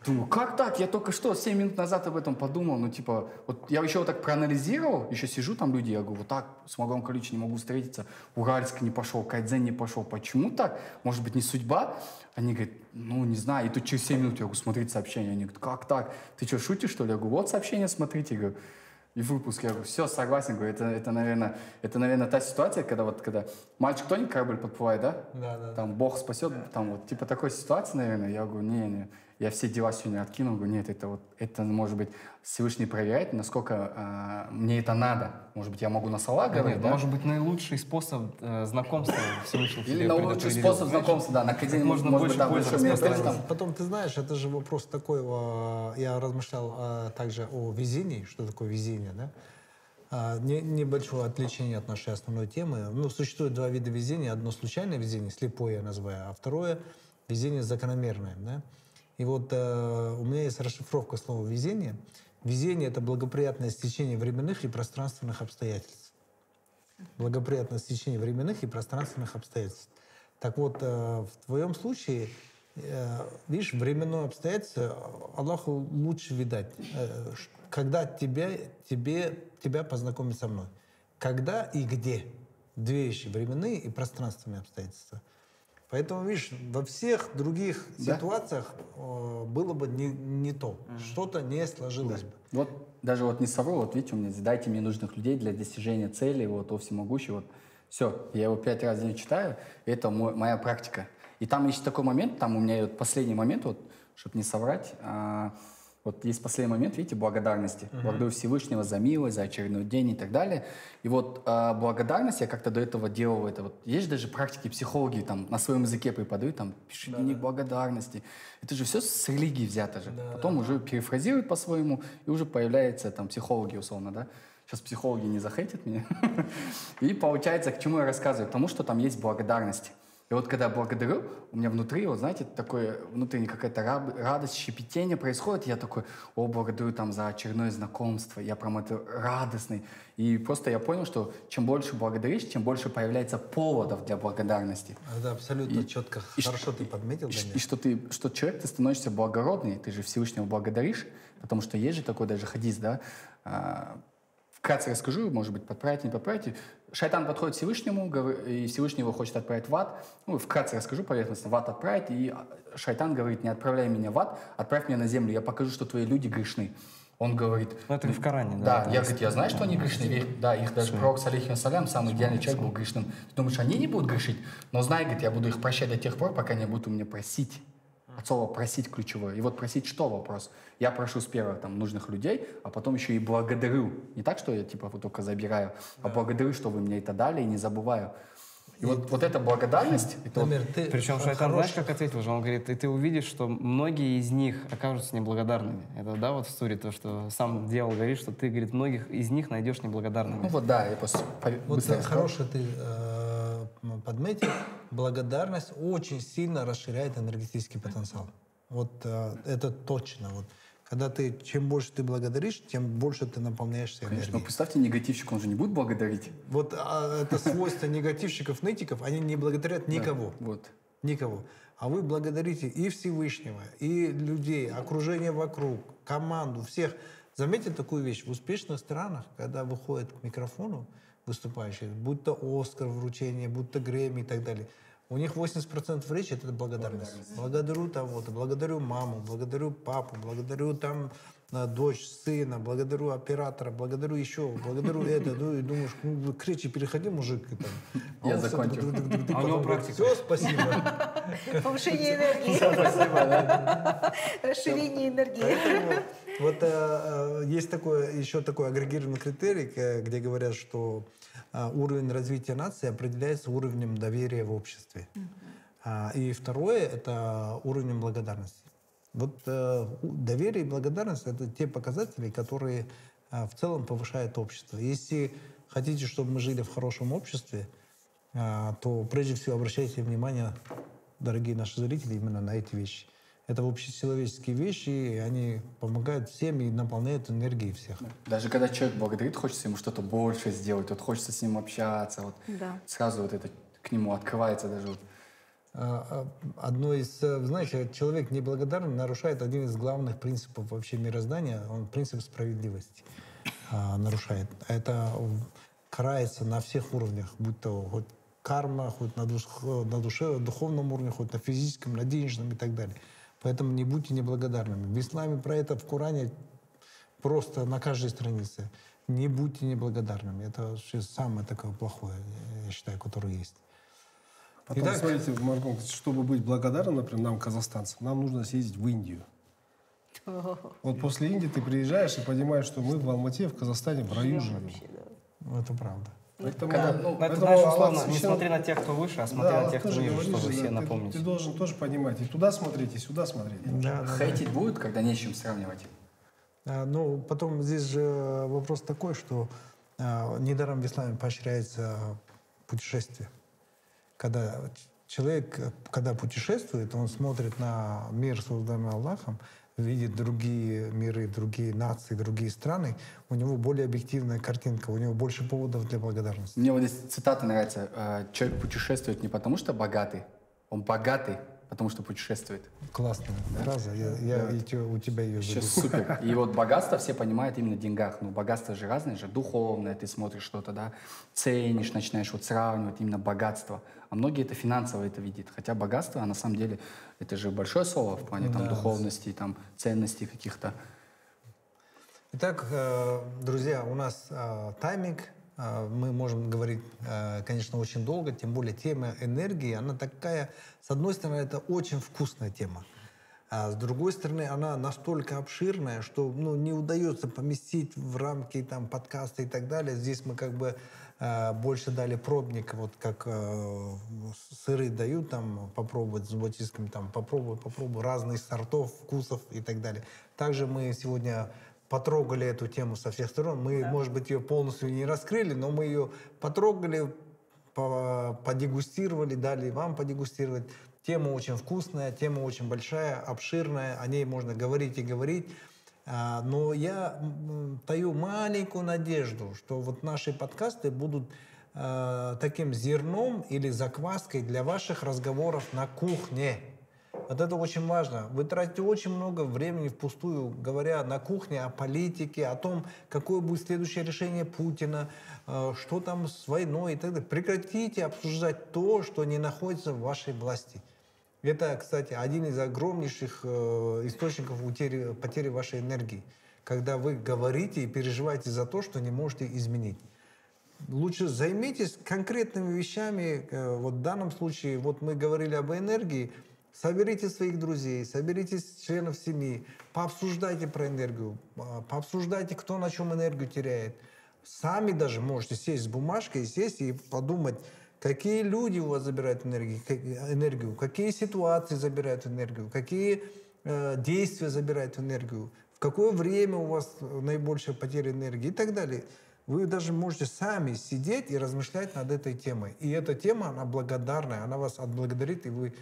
Думаю, как так? Я только что 7 минут назад об этом подумал. Ну, типа, вот я еще вот так проанализировал, еще сижу там люди, я говорю, вот так с Магом Калич не могу встретиться, Уральск не пошел, Кайдзен не пошел. Почему так? Может быть, не судьба? Они говорят, ну, не знаю. И тут через 7 минут я говорю, смотрите сообщение. Они говорят, как так? Ты что, шутишь, что ли? Я говорю, вот сообщение, смотрите. Я говорю, и выпуск. Я говорю, все, согласен. Говорю, это, это, наверное, это, наверное, та ситуация, когда вот, когда мальчик тонет, корабль подплывает, да? Да, да. Там Бог спасет, там вот, типа такой ситуации, наверное. Я говорю, не, не, я все дела сегодня откинул. Говорю, нет, это вот, это может быть Всевышний проверяет, насколько а, мне это надо. Может быть, я могу на слова говорить, Нет, да? Может быть, наилучший способ э, знакомства Всевышний Или тебе на лучший предопределил. способ знакомства, да, на академии, можно может быть, больше распространить. там. Потом, ты знаешь, это же вопрос такой, а, я размышлял а, также о везении, что такое везение, да? А, не- небольшое отличие от нашей основной темы. Ну, существует два вида везения. Одно случайное везение, слепое я называю, а второе везение закономерное, да? И вот э, у меня есть расшифровка слова «везение». Везение — это благоприятное стечение временных и пространственных обстоятельств благоприятное стечение временных и пространственных обстоятельств. Так вот, э, в твоем случае, э, видишь, временное обстоятельство Аллаху лучше видать, э, когда тебя, тебе, тебя познакомить со мной. Когда и где. Две вещи, временные и пространственные обстоятельства. Поэтому, видишь, во всех других Да. ситуациях э, было бы не, не то. Что-то не сложилось бы. Вот даже вот не совру, вот видите, у меня дайте мне нужных людей для достижения цели, вот, о всемогущий, вот, все, я его пять раз в день читаю, это мой- моя практика. И там есть такой момент, там у меня вот последний момент, вот, чтобы не соврать, а, вот есть последний момент, видите, благодарности. Благодарю Всевышнего за милость, за очередной день и так далее. И вот а, благодарность я как-то до этого делал это. Вот есть даже практики психологи там на своем языке преподают, там пиши дневник благодарности. Это же все с религии взято же. Потом уже перефразируют по-своему, и уже появляются там психологи условно, да. Сейчас психологи не захейтят меня. И получается, к чему я рассказываю? К тому, что там есть благодарность. И вот когда я благодарю, у меня внутри, вот знаете, такое внутренняя какая-то радость, щепетение происходит. и Я такой, о, благодарю там за очередное знакомство. Я прям это радостный. И просто я понял, что чем больше благодаришь, тем больше появляется поводов для благодарности. Это абсолютно четко. и Хорошо ты подметил, И, и что ты, что человек, ты становишься благородный, ты же Всевышнего благодаришь, потому что есть же такой даже хадис, да, а, вкратце расскажу, может быть, подправите, не подправите. Шайтан подходит к Всевышнему, и Всевышний его хочет отправить в ад. Ну, вкратце расскажу поверхностно. В ад отправить, и а, шайтан говорит, не отправляй меня в ад, отправь меня на землю, я покажу, что твои люди грешны. Он говорит, Ну, это в Коране, да. да, я, говорит, я знаю, что они грешны. Да, их даже пророк, салихи салям, самый идеальный человек был грешным. Ты думаешь, они не будут грешить? Но знай, говорит, я буду их прощать до тех пор, пока они будут у меня просить. От слова просить ключевое. И вот просить что вопрос? Я прошу с первого там нужных людей, а потом еще и благодарю. Не так, что я типа вот только забираю, а благодарю, что вы мне это дали, и не забываю. И, вот, вот эта благодарность, это вот- Дамир, ты Причем Шайтан, хорош- знаешь, как ответил же? Он говорит, и ты увидишь, что многие из них окажутся неблагодарными. Это, да, вот в суре то, что сам дьявол говорит, что ты, говорит, многих из них найдешь неблагодарными. ну вот да, я просто Вот быстро э, хороший ты э, подметил. Благодарность очень сильно расширяет энергетический потенциал. Вот э, это точно. Вот. Когда ты, чем больше ты благодаришь, тем больше ты наполняешься Конечно, но энергией. представьте, негативщик, он же не будет благодарить. Вот а, это свойство негативщиков, нытиков, они не благодарят никого. Вот. Никого. А вы благодарите и Всевышнего, и людей, окружение вокруг, команду, всех Заметьте такую вещь. В успешных странах, когда выходит к микрофону выступающий, будь то Оскар вручение, будь то Грэмми и так далее, у них 80% речи это благодарность. Благодарю того-то, благодарю маму, благодарю папу, благодарю там э, дочь, сына, благодарю оператора, благодарю еще, благодарю это. Ну и думаешь, ну, к речи переходи, мужик. и там. А Я закончил. А у него практика. Все, спасибо. Повышение энергии, Спасибо, да. расширение энергии. Вот э, э, есть такой, еще такой агрегированный критерий, э, где говорят, что э, уровень развития нации определяется уровнем доверия в обществе. А, И второе – это уровнем благодарности. Вот э, доверие и благодарность – это те показатели, которые э, в целом повышают общество. Если хотите, чтобы мы жили в хорошем обществе, а, то прежде всего обращайте внимание, дорогие наши зрители, именно на эти вещи. Это общечеловеческие вещи, и они помогают всем и наполняют энергией всех. Даже когда человек благодарит, хочется ему что-то больше сделать, вот хочется с ним общаться, вот Да. сразу вот это к нему открывается даже вот. А, а, Одно из, э, знаете, человек неблагодарный нарушает один из главных принципов вообще мироздания, он принцип справедливости а, нарушает. Это карается на всех уровнях, будь то хоть карма, хоть на, душ- на душе, духовном уровне, хоть на физическом, на денежном и так далее. Поэтому не будьте неблагодарными. В исламе про это в Коране просто на каждой странице. Не будьте неблагодарными. Это вообще самое такое плохое, я считаю, которое есть. Потом, Итак- смотрите, Маркон, чтобы быть благодарным, например, нам, казахстанцам, нам нужно съездить в Индию. Вот после Индии ты приезжаешь и понимаешь, что мы в Алмате, в Казахстане, в раю живем. Это правда. Поэтому, Когда, ну, это поэтому знаешь, Аллах условно, не священ- смотри на тех, кто выше, а смотри Да, на тех, кто ниже, чтобы же, все да, ты- напомнить. Ты, должен тоже понимать. И туда смотреть, и сюда смотреть. Да, да, Хейтить будет, когда не с чем сравнивать. А, Ну, потом здесь же вопрос такой, что а, недаром в исламе поощряется путешествие. Когда человек, когда путешествует, он смотрит на мир, созданный Аллахом, видит другие миры, другие нации, другие страны, у него более объективная картинка, у него больше поводов для благодарности. Мне вот здесь цитата нравится. э, Человек путешествует не потому, что богатый, он богатый, потому что путешествует. Классная фраза, я, я и те- у тебя ее Сейчас забыл. супер. И вот богатство все понимают именно в деньгах. Ну, богатство же разное же. Духовное, ты смотришь что-то, да, ценишь, начинаешь вот сравнивать именно богатство. А многие это финансово это видят. Хотя богатство, а на самом деле, это же большое слово в плане там Да. духовности, там ценностей каких-то. Итак, э, друзья, у нас э, тайминг. Э, Мы можем говорить, э, конечно, очень долго, тем более тема энергии, она такая, с одной стороны, это очень вкусная тема. А с другой стороны, она настолько обширная, что ну, не удается поместить в рамки там, подкаста и так далее. Здесь мы как бы э, больше дали пробник, вот как э, сыры дают там попробовать с батисками, там попробуй, попробуй разных сортов, вкусов и так далее. Также мы сегодня потрогали эту тему со всех сторон. Мы, может быть, ее полностью не раскрыли, но мы ее потрогали, по- подегустировали, дали вам подегустировать. Тема очень вкусная, тема очень большая, обширная, о ней можно говорить и говорить. А, Но я таю маленькую надежду, что вот наши подкасты будут а, таким зерном или закваской для ваших разговоров на кухне. Вот это очень важно. Вы тратите очень много времени впустую, говоря на кухне о политике, о том, какое будет следующее решение Путина, э, что там с войной и так далее. Прекратите обсуждать то, что не находится в вашей власти. Это, кстати, один из огромнейших э, источников утери, потери вашей энергии. Когда вы говорите и переживаете за то, что не можете изменить лучше займитесь конкретными вещами. Э, Вот в данном случае, вот мы говорили об энергии, соберите своих друзей, соберите членов семьи, пообсуждайте про энергию, а, пообсуждайте, кто на чем энергию теряет. Сами даже можете сесть с бумажкой, сесть и подумать, какие люди у вас забирают энергию, энергию какие ситуации забирают энергию, какие э, действия забирают энергию, в какое время у вас наибольшая потеря энергии и так далее. Вы даже можете сами сидеть и размышлять над этой темой. И эта тема, она благодарная, она вас отблагодарит, и вы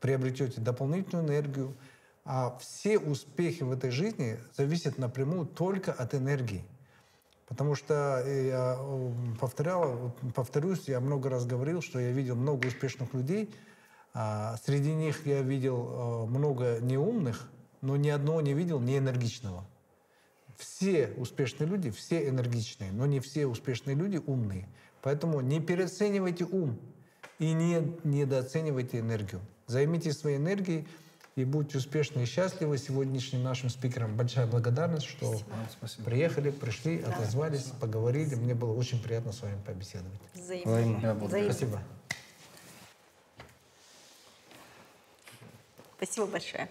приобретете дополнительную энергию. А все успехи в этой жизни зависят напрямую только от энергии. Потому что э, я э, повторял, повторюсь, я много раз говорил, что я видел много успешных людей. а Среди них я видел э, много неумных, но ни одного не видел неэнергичного. все успешные люди, все энергичные, но не все успешные люди умные. Поэтому не переоценивайте ум и не недооценивайте энергию. Займитесь своей энергией и будьте успешны и счастливы. Сегодняшним нашим спикерам большая благодарность, что приехали, пришли, отозвались, поговорили. Мне было очень приятно с вами побеседовать. Взаимно. Взаимно. Взаимно. Спасибо. Спасибо большое.